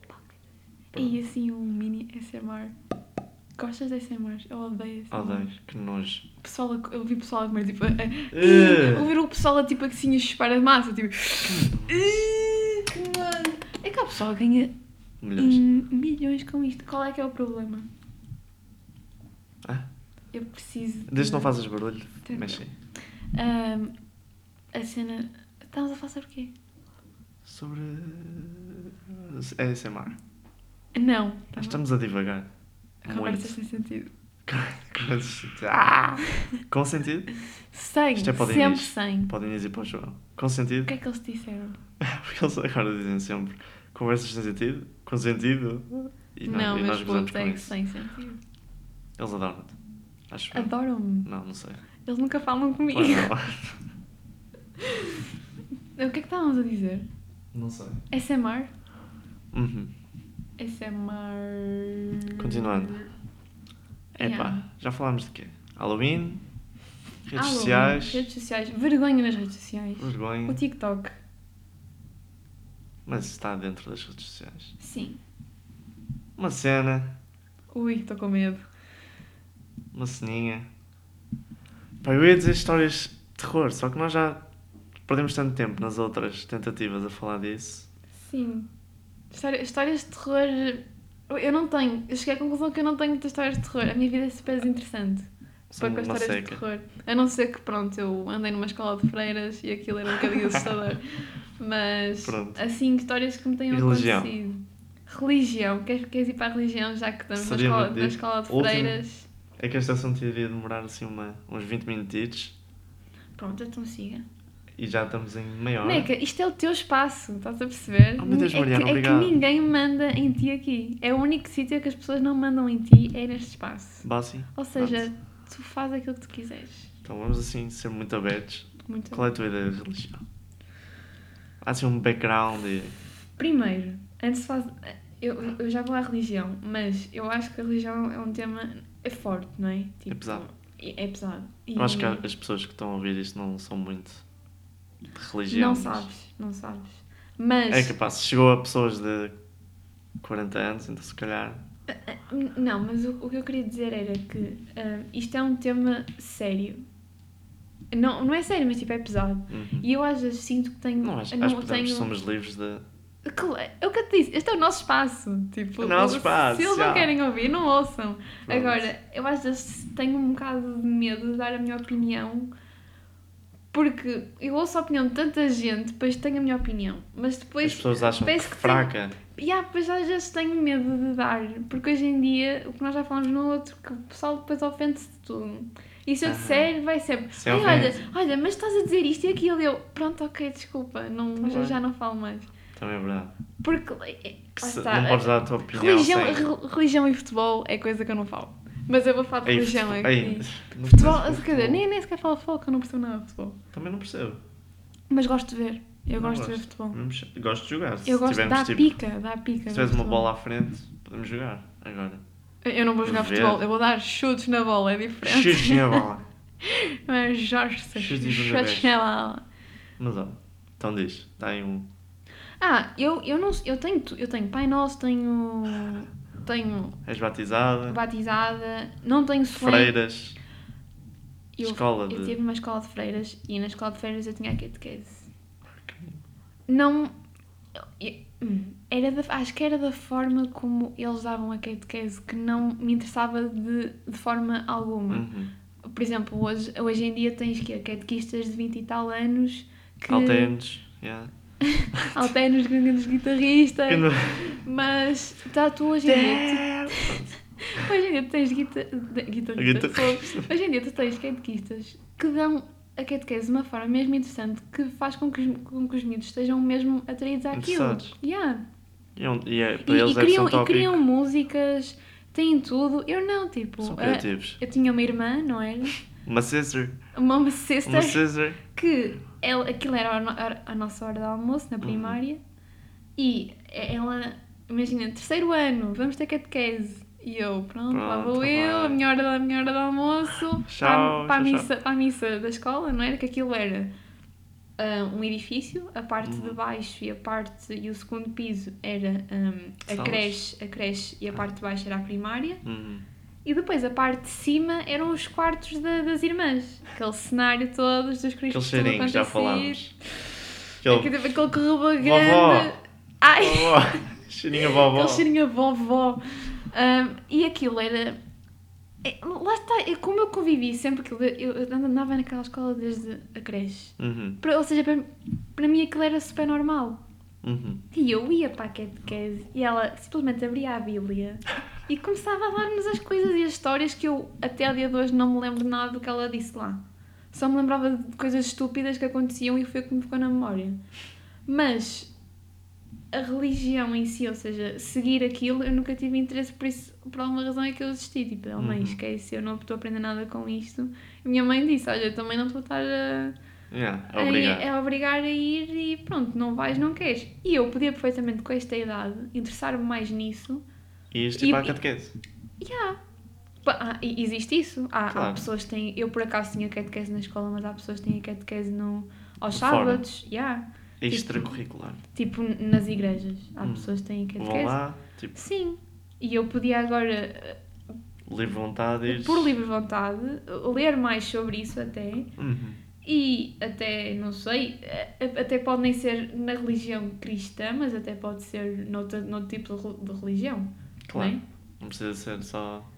E assim um mini SMR. Gostas de SMR? Eu odeio SMR. Odeio, que nojo. Pessoal, a- eu vi pessoal a comer tipo. A, a, Eh. ouvir o pessoal a, tipo assim a chupar a massa, tipo. "Ih, mano." É que há pessoal que ganha Milhões. hum, milhões com isto. Qual é que é o problema? Ah, Eu preciso. desde que não fazes barulho, mexe. Ahm, a cena. Estamos a falar sobre o quê? Sobre. É ASMR. Não. Estamos a divagar. Conversas Muito. sem sentido. Ah! Com sentido? Sem. Isto é para o sempre sem. Podem dizer para o João. Com O sentido? que é que eles disseram? Porque eles agora dizem sempre conversas sem sentido, com sentido. E, nós- não, e nós mas gozamos puto, com é isso. sem sentido. Eles adoram-te. Acho. Adoram-me. Não, não sei. Eles nunca falam comigo. O que é que estávamos a dizer? Não sei. SMR? Uhum. SMR. Continuando. Epá, Yeah. já falámos de quê? Halloween, redes Halloween, sociais, Redes sociais. Vergonha nas redes sociais. O vergonha. TikTok. Mas está dentro das redes sociais. Sim. Uma cena, Ui, estou com medo. uma ceninha. Pá, eu ia dizer histórias de terror, só que nós já perdemos tanto tempo nas outras tentativas a falar disso. Sim. História- histórias de terror. Eu não tenho. Eu cheguei à conclusão que eu não tenho muitas histórias de terror. A minha vida é super desinteressante. São Para com histórias de seca. terror. A não ser que, pronto, eu andei numa escola de freiras e aquilo era um bocadinho assustador. Mas, Pronto. assim, histórias que me tenham religião? acontecido. Religião. Queres, queres ir para a religião já que estamos na escola, de- na escola de último- freiras? É que esta assunto iria demorar assim uma, uns 20 minutitos Pronto, então siga. E já estamos em meia hora. Neca, isto é o teu espaço, estás a perceber? Oh, meu Deus, é, Mariana, que, é que obrigado. ninguém manda em ti aqui. É o único sítio que as pessoas não mandam em ti, é neste espaço. Bassi. Ou seja, tu fazes aquilo que tu quiseres. Então vamos assim ser muito abertos. Muito Qual é a tua ideia de religião? Há assim um background e. Primeiro, antes de fazer. Eu, eu já vou à religião, mas eu acho que a religião é um tema. é forte, não é? Tipo, pesado. É, é pesado. E Eu acho que as pessoas que estão a ouvir isto não são muito de religião. Não sabes, não sabes. Mas. É capaz, se chegou a pessoas de 40 anos, então se calhar. Não, mas o, o que eu queria dizer era que ah, isto é um tema sério. Não, não é sério, mas tipo é pesado. Uhum. E eu às vezes sinto que tenho. Não, acho, não acho tenho... somos livres de. É o que eu te disse, este é o nosso espaço. Tipo, O nosso espaço, Se eles já. não querem ouvir, não ouçam. Pronto. Agora, eu às vezes tenho um bocado de medo de dar a minha opinião. Porque eu ouço a opinião de tanta gente, depois tenho a minha opinião. Mas depois. As pessoas acham que que fraca. E yeah, depois às vezes tenho medo de dar. Porque hoje em dia, o que nós já falamos no outro, que o pessoal depois ofende-se de tudo. E se eu disser, vai sempre. Se é olha, olha, mas estás a dizer isto e aquilo. Eu, pronto, ok, desculpa, não, Tá já, não falo mais. Também é verdade. Porque. Que lá se- está, não podes dar a tua opinião religião, re- religião e futebol é coisa que eu não falo. Mas eu vou falar de Ei, religião futebol- aqui. ei, não Futebol, de quer dizer, futebol. nem, nem sequer falo de futebol, que eu não percebo nada de futebol. Também não percebo. Mas gosto de ver. Eu Não gosto de ver gosto. futebol. Gosto de jogar. Se Eu gosto, tivermos, dá tipo, pica, dá pica. Se ver tiveres uma futebol. bola à frente, podemos jogar. Agora. Eu não vou jogar Ver. futebol, eu vou dar chutes na bola, é diferente. Chutes na bola. Não é Jorge Chutes chutes, na bola. Mas ó, então diz. Está aí um... Ah, eu, eu não eu tenho, eu tenho Pai Nosso, tenho. Tenho És batizada. batizada, não tenho sonho. Freiras. Eu, escola eu de... tive uma escola de freiras e na escola de freiras eu tinha a catequese. Não. eu- hum, Era da, acho que era da forma como eles davam a catequese que não me interessava de, de forma alguma. Uhum. Por exemplo, hoje, hoje em dia tens que catequistas de 20 e tal anos que. Alternos. Yeah. Alternos, grandes guitarristas. Mas tá, tu hoje em dia. Tu- hoje em dia tu tens guita, guitarristas. Guitarrista. Hoje em dia tu tens catequistas que dão a catequese de uma forma mesmo interessante que faz com que os, com que os miúdos estejam mesmo atraídos àquilo. Yeah. E, é um- e é, E, para eles e deve ser criam, um e criam músicas, têm tudo. Eu não, tipo. São a- criativos. eu tinha uma irmã, não era? Uma sister. Uma, uma sister Uma sister. que ela, aquilo era a, a nossa hora de almoço Uhum. na primária e ela, imagina, terceiro ano, vamos ter catequese. E eu, pronto, lá Pronto, vou eu, vai. a minha hora, a minha hora de almoço, Tchau, para, para, a tchau, missa, para a missa da escola, não era? Que aquilo era ah, um edifício, a parte Uhum. de baixo e a parte e o segundo piso era ah, a, Salas. creche, a creche e a parte de baixo era a primária. Uhum. E depois a parte de cima eram os quartos da- das irmãs. Aquele cenário todo, dos Aquele cristos cheirinho que já falámos. Aquele, Aquele... aquele, aquele correba Vovó. grande. Ai, Vovó. Cheirinho a vovó. aquele cheirinho a vovó. Ahm, e aquilo era. é, lá está, é como eu convivi sempre que eu, eu andava naquela escola desde a creche. Uhum. Para- ou seja, para, para mim aquilo era super normal. Uhum. E eu ia para a catequese e ela simplesmente abria a Bíblia e começava a dar-nos as coisas e as histórias que eu até ao dia de hoje não me lembro nada do que ela disse lá. Só me lembrava de coisas estúpidas que aconteciam e foi o que me ficou na memória. Mas a religião em si, ou seja, seguir aquilo, eu nunca tive interesse por isso, por alguma razão é que eu desisti. Tipo, oh, mãe, Uhum. esquece, eu não estou a aprender nada com isto. E minha mãe disse, olha, eu também não estou a estar a Yeah, a- obrigado. É obrigar a ir e pronto, não vais, não queres. E eu podia perfeitamente, com esta idade, interessar-me mais nisso. E isto tipo a e- catequese. Yeah. Ah, existe isso. Há, há Claro. pessoas que têm. Eu por acaso tinha catequese na escola, mas há pessoas que têm catequese no, aos fora. sábados. Yeah. Extracurricular. Tipo nas igrejas. Há Hum. pessoas que têm Vão catequese. lá, tipo, Sim. E eu podia agora, livre vontade. por livre vontade, ler mais sobre isso até. Uhum. E até, não sei, a- até pode nem ser na religião cristã, mas até pode ser noutro, noutro tipo de rel- de religião. Claro. não é? Não precisa ser só.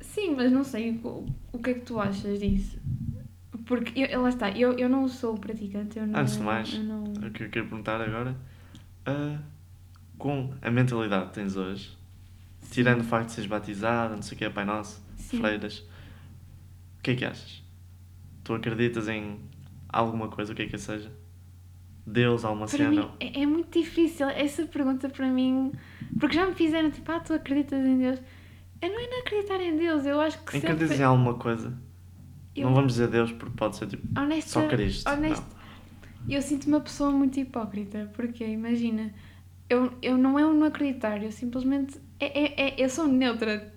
Sim, mas não sei o, o que é que tu achas disso. Porque, eu, lá está, eu, eu não sou praticante, eu não... Antes de mais, não... O que eu quero perguntar agora. ah, com a mentalidade que tens hoje, tirando o facto de seres batizada, não sei o que é Pai Nosso, Sim. freiras, o que é que achas? Tu acreditas em alguma coisa, o que é que seja? Deus, alma Para cena? mim, é, é muito difícil essa pergunta para mim, porque já me fizeram tipo, ah, tu acreditas em Deus? Eu não é não acreditar em Deus, eu acho que Acreditas sempre... em alguma coisa? eu- Não vamos dizer Deus porque pode ser tipo honesta, só Cristo. honesta, Eu sinto uma pessoa muito hipócrita, porque imagina, eu, eu não é um não acreditar, eu simplesmente. É, é, é- eu sou neutra,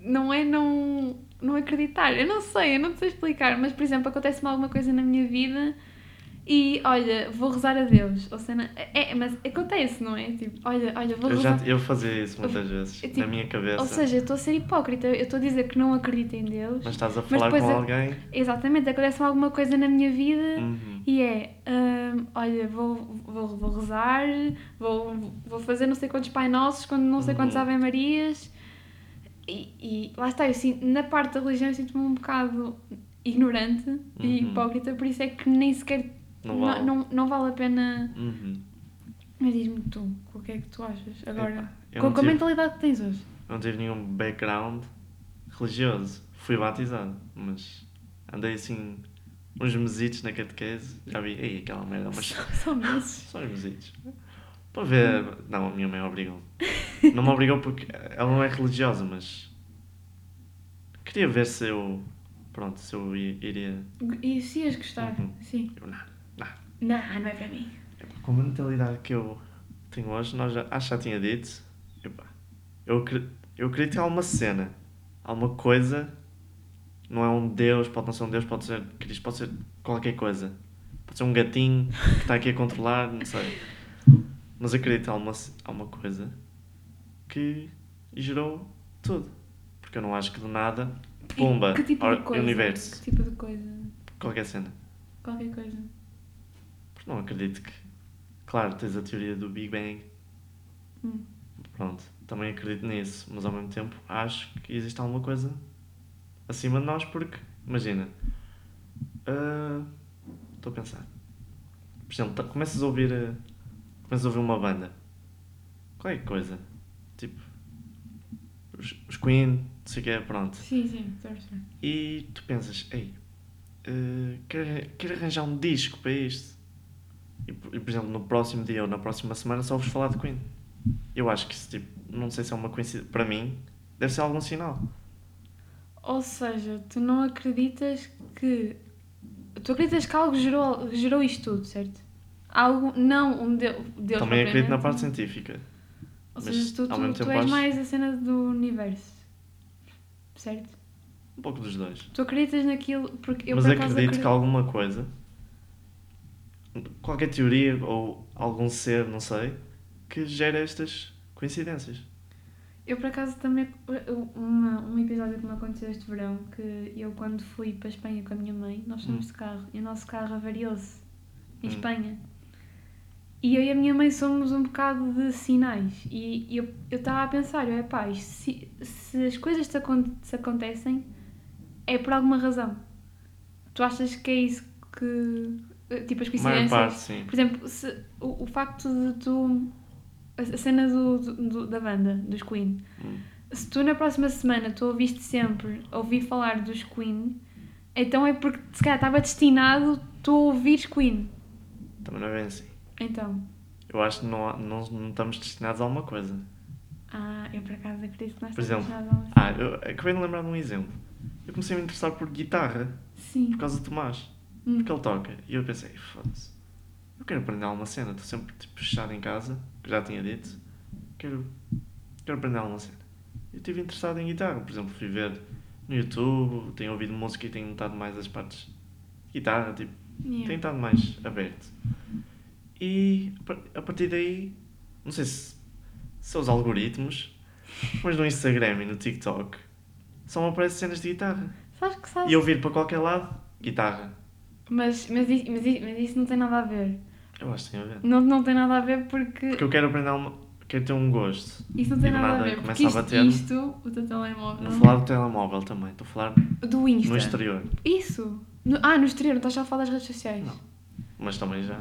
não é não, não acreditar. Eu não sei, eu não sei explicar, mas por exemplo, acontece-me alguma coisa na minha vida e olha, vou rezar a Deus. Ou seja, é, é- mas acontece, não é? Tipo, olha, olha, vou. Eu, já, rezar. eu fazia isso muitas vezes, tipo, na minha cabeça. Ou seja, eu estou a ser hipócrita, eu estou a dizer que não acredito em Deus. mas estás a falar com alguém. Exatamente, acontece-me alguma coisa na minha vida. Uhum. E é, hum, olha, vou, vou, vou rezar, vou, vou fazer não sei quantos Pai Nossos, quando não sei quantos Uhum. Ave Marias. E, e lá está, eu sinto, na parte da religião eu sinto-me um bocado ignorante e Uhum. hipócrita, por isso é que nem sequer Não não, vale. não, não vale a pena. Uhum. Mas diz-me tu, o que é que tu achas agora? Eu com não com a mentalidade que tens hoje. Não tive nenhum background religioso. Fui batizado, mas Andei assim uns mesitos na catequese. Já vi, ei, aquela merda, mas Só meses. só uns mesitos. Para ver. Não, a minha mãe obrigou. Não me obrigou porque ela não é religiosa, mas. Queria ver se eu. Pronto, se eu iria. E se ias gostar? Uhum. Sim. Eu, não, não. Não, não é para mim. Com a mentalidade que eu tenho hoje, nós já, acho que já tinha dito. epá, eu, eu acredito em alguma cena, alguma coisa. Não é um Deus, pode não ser um Deus, pode ser Cristo, pode ser qualquer coisa. Pode ser um gatinho que está aqui a controlar, não sei. Mas acredito em alguma, c- alguma coisa que gerou tudo. Porque eu não acho que do nada, pumba, que tipo de coisa? universo, Que tipo de coisa? qualquer cena. Qualquer coisa. Porque não acredito que. Claro, tens a teoria do Big Bang. Hum. Pronto, também acredito nisso, mas ao mesmo tempo acho que existe alguma coisa acima de nós, porque, imagina, ah, estou a pensar. Por exemplo, tá- começas a ouvir. ah, começas a ouvir uma banda, qualquer coisa, tipo, os, os Queen, não sei o que é, pronto. Sim, sim, perceber. E tu pensas, ei, eh, quero, quero arranjar um disco para isto. E, por exemplo, no próximo dia ou na próxima semana só vos falar de Queen. Eu acho que isso, tipo, não sei se é uma coincidência. Para mim, deve ser algum sinal. Ou seja, tu não acreditas que. Tu acreditas que algo gerou, gerou isto tudo, certo? Algo. Não um Deus. Deus Também acredito na parte científica. Ou mas seja, tu, tu, tu és acho- mais a cena do universo. Certo? Um pouco dos dois. Tu acreditas naquilo. Porque eu Mas por acredito que alguma coisa, qualquer teoria ou algum ser, não sei, que gera estas coincidências. Eu por acaso também. Uma, um episódio que me aconteceu este verão, que eu quando fui para a Espanha com a minha mãe, nós fomos Hum. de carro e o nosso carro avariou-se em Hum. Espanha. E eu e a minha mãe somos um bocado de sinais. E eu estava a pensar, epá, isto se, se as coisas te, se acontecem, é por alguma razão. Tu achas que é isso que. Tipo, as coincidências. parte, sim. Por exemplo, se, o, o facto de tu. A cena do, do- da banda, dos Queen. Hum. Se tu na próxima semana tu ouviste sempre ouvir falar dos Queen, então é porque se calhar estava destinado tu a ouvires Queen. Também não é bem assim. Então. Eu acho que não, não, não estamos destinados a alguma coisa. Ah, eu por acaso acredito que nós Por estamos exemplo, destinados a Ah, eu acabei de lembrar de um exemplo. Eu comecei a me interessar por guitarra, Sim. por causa do Tomás. Hum. Porque ele toca. E eu pensei, foda-se. Eu quero aprender alguma cena. Estou sempre tipo, fechado em casa, que já tinha dito. Quero, quero aprender alguma cena. Eu estive interessado em guitarra. Por exemplo, fui ver no YouTube, tenho ouvido música e tenho notado mais as partes de guitarra. Tipo, Yeah. tenho estado mais aberto. E a par- a partir daí, não sei se são os algoritmos, mas no Instagram e no TikTok só me aparecem cenas de guitarra. Sabes que sabes? E eu vir para qualquer lado, guitarra. Mas, mas, isso, mas, mas isso não tem nada a ver. Eu acho que tem a ver. Não, não tem nada a ver porque. Porque eu quero aprender uma. Quero ter um gosto. Isso não tem do nada a nada ver. começa Porque a isto, bater-me. isto, o teu telemóvel. Não falar do telemóvel também, estou a falar Do Insta. no exterior. Isso. No- ah, no exterior, não estás só a falar das redes sociais. Não. Mas também já.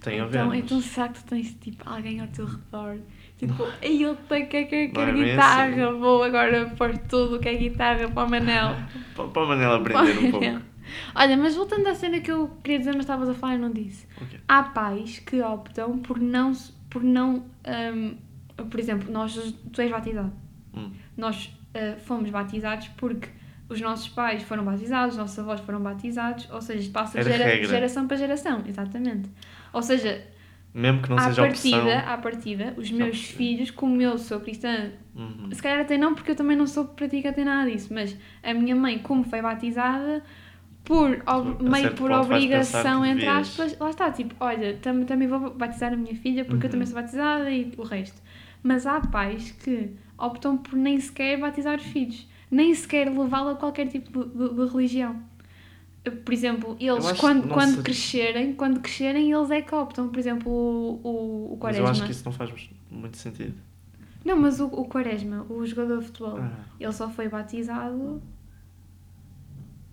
Tem a ver. Então, então será que tu tens tipo alguém ao teu redor? Tipo, aí ele tem que quer, é quer bem guitarra, vou agora pôr tudo o que é guitarra para o Manel. Pa- Para Para o aprender um Manel. pouco. Olha, mas voltando à cena que eu queria dizer, mas estavas a falar e não disse. Ok. Há pais que optam por não. Por não hum, por exemplo, nós, tu és batizado. Hum. Nós uh, fomos batizados porque os nossos pais foram batizados, os nossos avós foram batizados, ou seja, isto passa de Era gera- geração para geração, exatamente. Ou seja, Mesmo que não à seja partida, opção. à partida, os meus percebi. filhos, como eu sou cristã, Uhum. se calhar até não, porque eu também não sou praticante em nada disso, mas a minha mãe, como foi batizada, por, ob- meio por obrigação, entre aspas, lá está, tipo, olha, tam, também vou batizar a minha filha porque eu Uhum. também sou batizada e o resto. Mas há pais que optam por nem sequer batizar os filhos, nem sequer levá-lo a qualquer tipo de, de- de religião. Por exemplo, eles acho quando, quando crescerem, quando crescerem, eles é que optam, por exemplo, o, o, o Mas Quaresma. eu acho que isso não faz muito sentido. Não, mas o, o Quaresma, o jogador de futebol, Ah, ele só foi batizado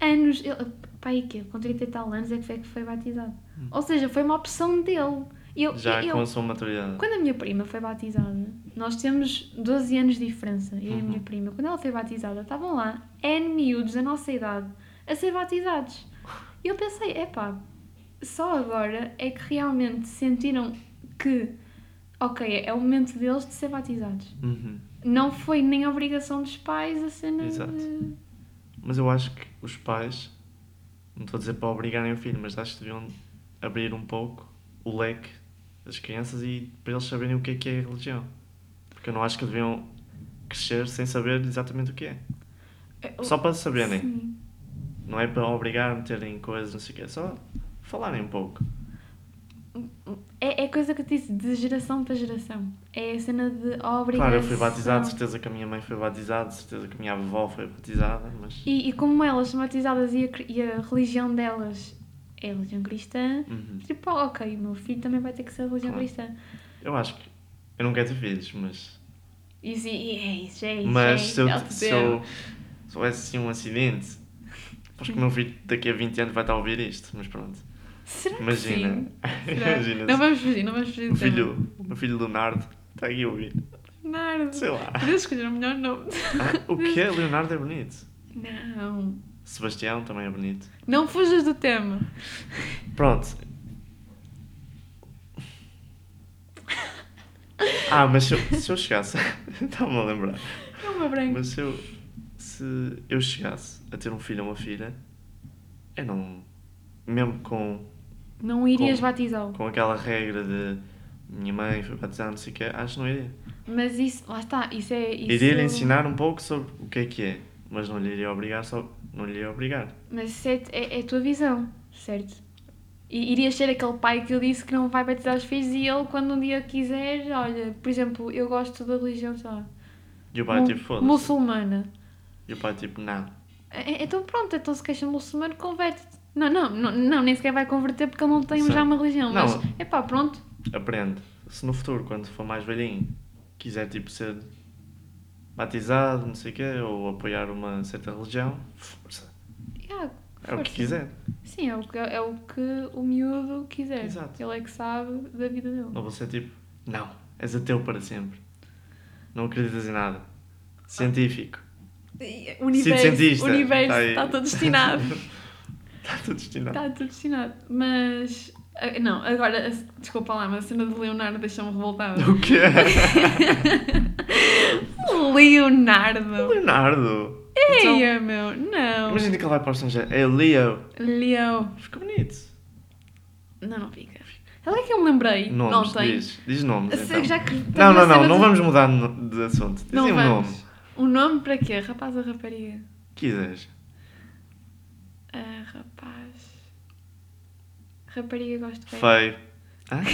anos. Ele, pai, que com 30 e tal anos é que foi que foi batizado. Hum. Ou seja, foi uma opção dele. Eu, Já eu, com a sua maturidade. Quando a minha prima foi batizada, nós temos 12 anos de diferença, eu e a Uhum. minha prima. Quando ela foi batizada, estavam lá N miúdos da nossa idade a ser batizados. E eu pensei, epá, só agora é que realmente sentiram que, ok, é o momento deles de ser batizados. Uhum. Não foi nem obrigação dos pais a cena Exato. de... Mas eu acho que os pais, não estou a dizer para obrigarem o filho, mas acho que deviam abrir um pouco o leque das crianças e para eles saberem o que é que é a religião. Porque eu não acho que deviam crescer sem saber exatamente o que é. Só para saberem. Sim. Não é para obrigar a meterem coisas, não sei o quê. É só falarem um pouco. É, é coisa que eu disse, de geração para geração. É a cena de obrigação. Claro, eu fui batizado, certeza que a minha mãe foi batizada, certeza que a minha avó foi batizada, mas. E, e como elas são batizadas e a, e a religião delas é a religião cristã, Uhum. tipo, oh, ok, o meu filho também vai ter que ser a religião Claro. cristã. Eu acho que. Eu não quero ter filhos, mas. Isso, é isso, é isso. Mas é se, eu, é se, eu, se houvesse assim um acidente, acho que o meu filho daqui a 20 anos vai estar a ouvir isto, mas pronto. Será Imagina. Imagina. Não vamos fugir, não vamos fugir o, tema. filho, o meu filho Leonardo está aqui a ouvir. Leonardo. Sei lá. Podia escolher o melhor nome. Ah, o que é? Leonardo é bonito. Não. Sebastião também é bonito. Não fujas do tema. Pronto. Ah, mas se eu, se eu chegasse. Estava-me a lembrar. É uma branca. Mas se eu, se eu chegasse a ter um filho ou uma filha, eu não. Mesmo com, Não irias batizá-lo. com aquela regra de minha mãe foi batizada, não sei o que, acho que não iria. Mas isso, lá está, isso é. Isso... Iria-lhe ensinar um pouco sobre o que é que é, mas não lhe iria obrigar, só, não lhe iria obrigar. Mas isso é, é, é a tua visão, certo? E irias ser aquele pai que eu disse que não vai batizar os filhos e ele, quando um dia quiser, olha, por exemplo, eu gosto da religião, sei lá, E o pai tipo, foda-se. muçulmana. E o pai tipo, não. É- é- Então pronto, então se queixa muçulmano, converte-te. Não, não, não, não, nem sequer vai converter porque ele não tem Sim. já uma religião. Não. Mas, é pá, pronto. Aprende. Se no futuro, quando for mais velhinho, quiser tipo ser batizado, não sei o quê, ou apoiar uma certa religião, força. Yeah, É o que quiser. Sim, é o que, é o que o miúdo quiser. Exato. Ele é que sabe da vida dele. Não vou ser tipo, não, és ateu para sempre. Não acreditas em nada. Científico. O universo, o universo Tá está todo destinado. Está tudo destinado. Está tudo destinado. Mas. ah, Não, agora, desculpa lá, mas a cena de Leonardo deixou-me revoltada. O quê? Leonardo! Leonardo. Então, Eia, meu, não! imagina que ele vai para o estrangeiro. É Leo. Leo. Fica bonito. Não, não fica. Ela é que eu me lembrei. Nomes, não tem. diz. Diz nomes. Então. Já que Não, não, não. Não de- vamos mudar de assunto. Dizem um vamos. nome. Um nome para quê? Rapaz ou rapariga? Quiseres. Ah, rapaz. Rapariga gosto bem. Feio. Hã?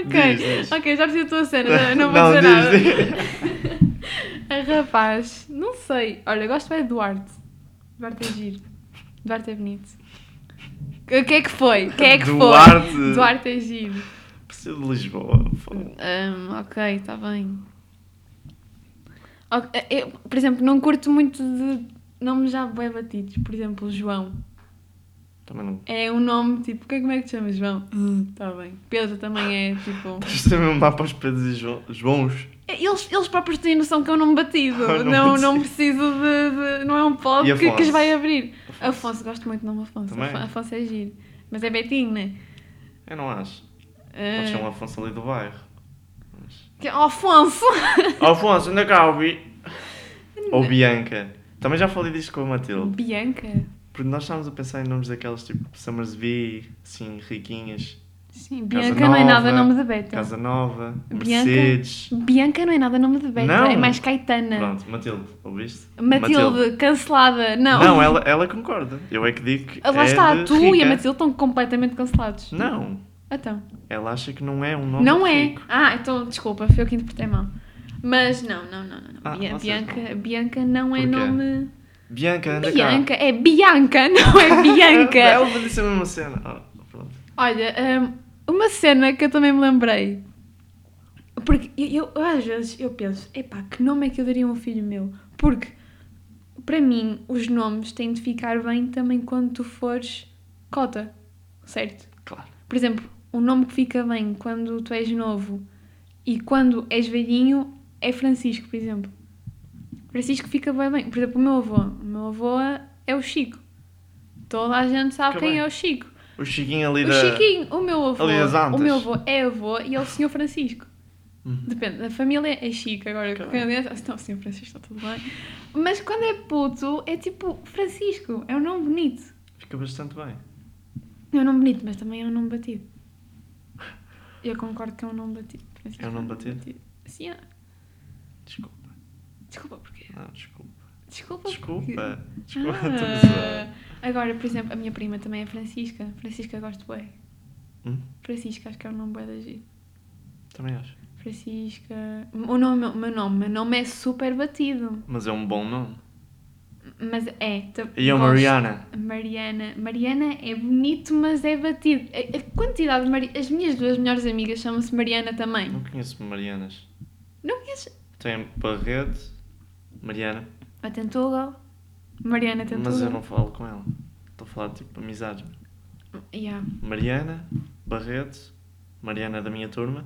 Ok, Diz, diz. ok, já percebi a tua cena, não, não vou Não, dizer diz, nada. A rapaz, não sei. Olha, gosto bem de Duarte. Duarte é giro. Duarte é bonito. O que é que foi? Quem é que Duarte. foi? Duarte é giro. Preciso de Lisboa. Hum, ok, está bem. Ok, eu, por exemplo, não curto muito de nomes já bem batidos. Por exemplo, João. Também não. É um nome tipo, que- como é que te chamas, João? Está bem. Pedro também é tipo. Estás a mesmo para os Pedros e Jo- Joõos. Eles, eles próprios têm noção que é um nome batido. Ah, não não, não preciso de, de- Não é um pod que, que Afonso? os vai abrir. Afonso, gosto muito do nome Afonso. Também? Afo- Afonso é giro. Mas é Betinho, né? Eu não acho. Ah, Pode ser um Afonso ali do bairro. Mas- que- Afonso! Afonso, anda cá, ouvi. Ou Bianca. Também já falei disto com a Matilde. Bianca? Porque nós estávamos a pensar em nomes daquelas tipo Summersby, assim, riquinhas. Sim, Casa Bianca não é nada nome de Beta. Casa Nova, Bianca? Mercedes. Bianca não é nada nome de Beta. Não. É mais Caetana. Pronto, Matilde, ouviste? Matilde, cancelada. Não. Não, ela, ela concorda. Eu é que digo que. Lá é está, tu e a rica. Matilde estão completamente cancelados. Não, Então. ela acha que não é um nome Não é. rico. Ah, então desculpa, foi eu que interpretei mal. Mas não, não, não, não. Ah, Bia- Bianca, Bianca não é Porquê? nome. Bianca, anda Bianca, é Bianca, não é cá. Bianca. ela disse a mesma cena. Pronto. Olha, hum, uma cena que eu também me lembrei. Porque eu, eu, às vezes eu penso, epá, que nome é que eu daria a um filho meu? Porque para mim os nomes têm de ficar bem também quando tu fores cota, certo? Claro. Por exemplo, o nome que fica bem quando tu és novo e quando és velhinho é Francisco, por exemplo. Francisco fica bem bem. Por exemplo, o meu avô. O meu avô é o Chico. Toda a gente sabe quem bem. é o Chico. O Chiquinho ali O da. Chiquinho, o meu avô. O meu avô é avô e é o Senhor Francisco. Uhum. Depende, a família é Chico. Agora, quando é. Não, o Senhor Francisco está tudo bem. Mas quando é puto, é tipo Francisco. É um nome bonito. Fica bastante bem. É um nome bonito, mas também é um nome batido. Eu concordo que é um nome batido. Francisco É um nome batido? Sim, é. Desculpa. Desculpa, porquê? Não, desculpa. Desculpa? Desculpa. Desculpa. Ah. estou a zoar. Agora, por exemplo, a minha prima também é Francisca. Francisca gosto bem. Hum? Francisca, acho que é um nome bem da giro. Também acho. Francisca. O nome, o meu nome, o meu nome é super batido. Mas é um bom nome. Mas é. E eu, gosto. Mariana. Mariana. Mariana é bonito, mas é batido. A, a quantidade de Mari... As minhas duas melhores amigas chamam-se Mariana também. Não conheço Marianas. Não conheces? Tem Barreto, Mariana. A. Mariana Tentuga. Mas eu não falo com ela. Estou a falar tipo amizades. Yeah. Mariana, Barreto, Mariana da minha turma.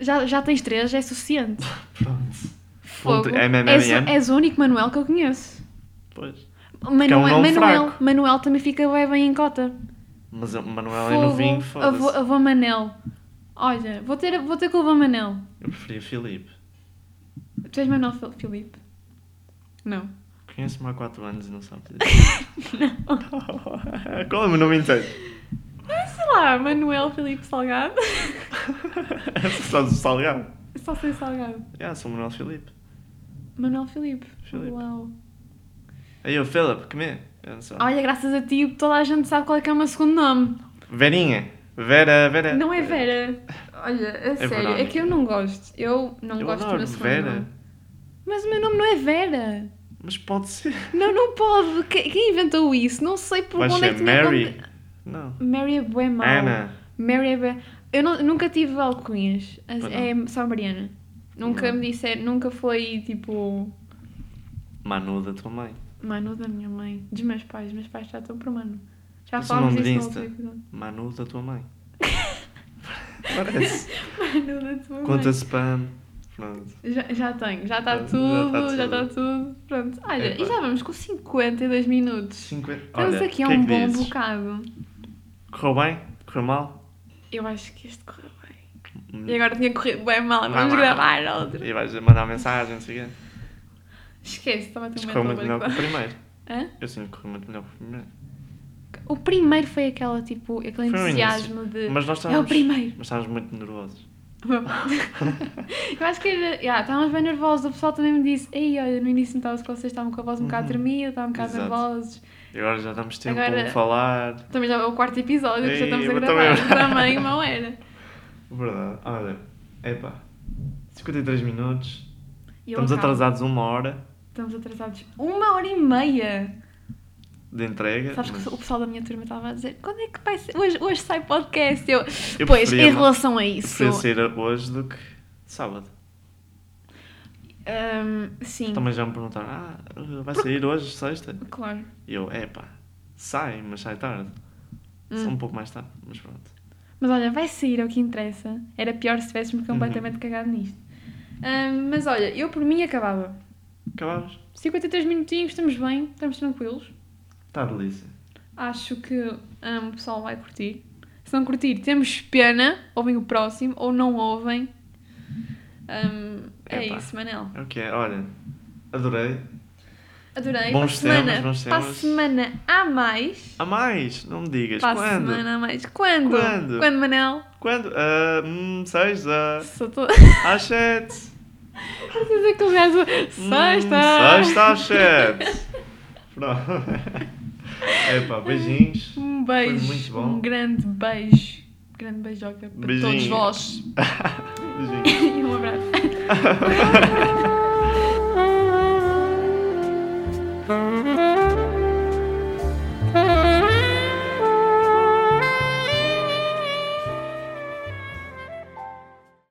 Já, já tens três, já é suficiente. Pronto. Fogo. MMM. És, és o único Manuel que eu conheço. Pois. Manuel, um nome Manuel. Manuel também fica bem, bem em cota. Mas o Manuel é novinho, avô, foda-se. avô Manel. Olha, vou ter, vou ter com o avô Manel. Eu preferia Filipe. Tu és Manuel Fil- Filipe? Não. Conheço-me há 4 anos e não sabe dizer. não. Qual é o meu nome inteiro? Sei lá, Manuel Filipe Salgado. O salgado? Só sei Salgado. Já, sou o Manuel Filipe. Manuel Filipe. Filipe. Uau. Aí eu, comer. Eu não sei. Olha, graças a ti, toda a gente sabe qual é que é o meu segundo nome. Verinha. Vera, Vera. Não é Vera. Olha, a sério, é Verónica. que eu não gosto. Eu não Eu gosto do meu segundo Vera. nome. Mas o meu nome não é Vera. Mas pode ser. Não, não pode. Que- Quem inventou isso? Não sei por Vai onde é ser que tinha Mary. Não. Mary é bué mau. Ana. Mary é bué... Eu não- nunca tive alcunhas. As- É só Mariana. Nunca Não. me disseram, nunca foi tipo Manu da tua mãe. Manu da minha mãe, dos meus pais. Meus pais já estão por Manu. Já Esse falámos nome de disso no Insta. Manu da tua mãe. Parece. Manu da tua mãe. Conta spam. Pronto. Já, já tenho, já está tudo, tá já tudo. está tudo. Pronto, olha, Epá. e já vamos com 52 minutos. 50. Estamos Olha, aqui há que é um que bom dizes? bocado. Correu bem? Correu mal? Eu acho que este correu bem. Hum. E agora tinha corrido bem mal, Não, vamos gravar outro. E vais mandar mensagem, não sei o quê. Esquece, estava a ter um Correu momento muito melhor que o primeiro. Hã? Eu sinto que correu muito melhor que o primeiro. O primeiro foi aquela, tipo, aquele Foi entusiasmo de. Mas nós É estávamos. o primeiro. Mas estávamos muito nervosos. eu acho que era. Yeah, estávamos bem nervosos. O pessoal também me disse: Ei, olha, no início notava-se que vocês estavam com a voz um bocado Uhum. tremida, estavam um bocado Exato. nervosos. E agora já damos tempo Agora- para falar. Também já é o quarto episódio que já Ei, estamos a gravar. também. Também não era. Verdade. Olha, epá. 53 minutos. E Estamos acabo. atrasados uma hora Estamos atrasados uma hora e meia. de entrega. Sabes mas que o pessoal da minha turma estava a dizer: Quando é que vai ser? Hoje, hoje sai podcast. Eu, eu pois, preferia em relação a isso. Preferia ser hoje do que sábado. hum, sim, Também já me perguntaram, ah, vai sair hoje, sexta? claro. E eu, epá, sai, mas sai tarde. Só Hum. um pouco mais tarde, mas pronto. Mas olha, vai sair é o que interessa. Era pior se tivéssemos completamente cagado nisto. Hum, mas olha, eu por mim acabava. Acabamos. 53 minutinhos, estamos bem, estamos tranquilos. Está delícia. Acho que hum, o pessoal vai curtir. Se não curtir, temos pena, ouvem o próximo ou não ouvem. Hum, é Epá. isso, Manel. É o que é, olha, adorei. Adorei. Bons para semana, temas, bons para a temas. semana há mais. A mais, não me digas, Para a quando? semana há mais. Quando? Quando? Quando, Manel? Quando? Ah, hum, sexta, Só tô... às sete. Vocês é que o gajo. Sexta! Hum, sexta chat! Pronto. Epá, beijinhos. Um beijo. Foi muito bom. Um grande beijo. Grande beijoca para todos vós. Beijinhos. e um abraço.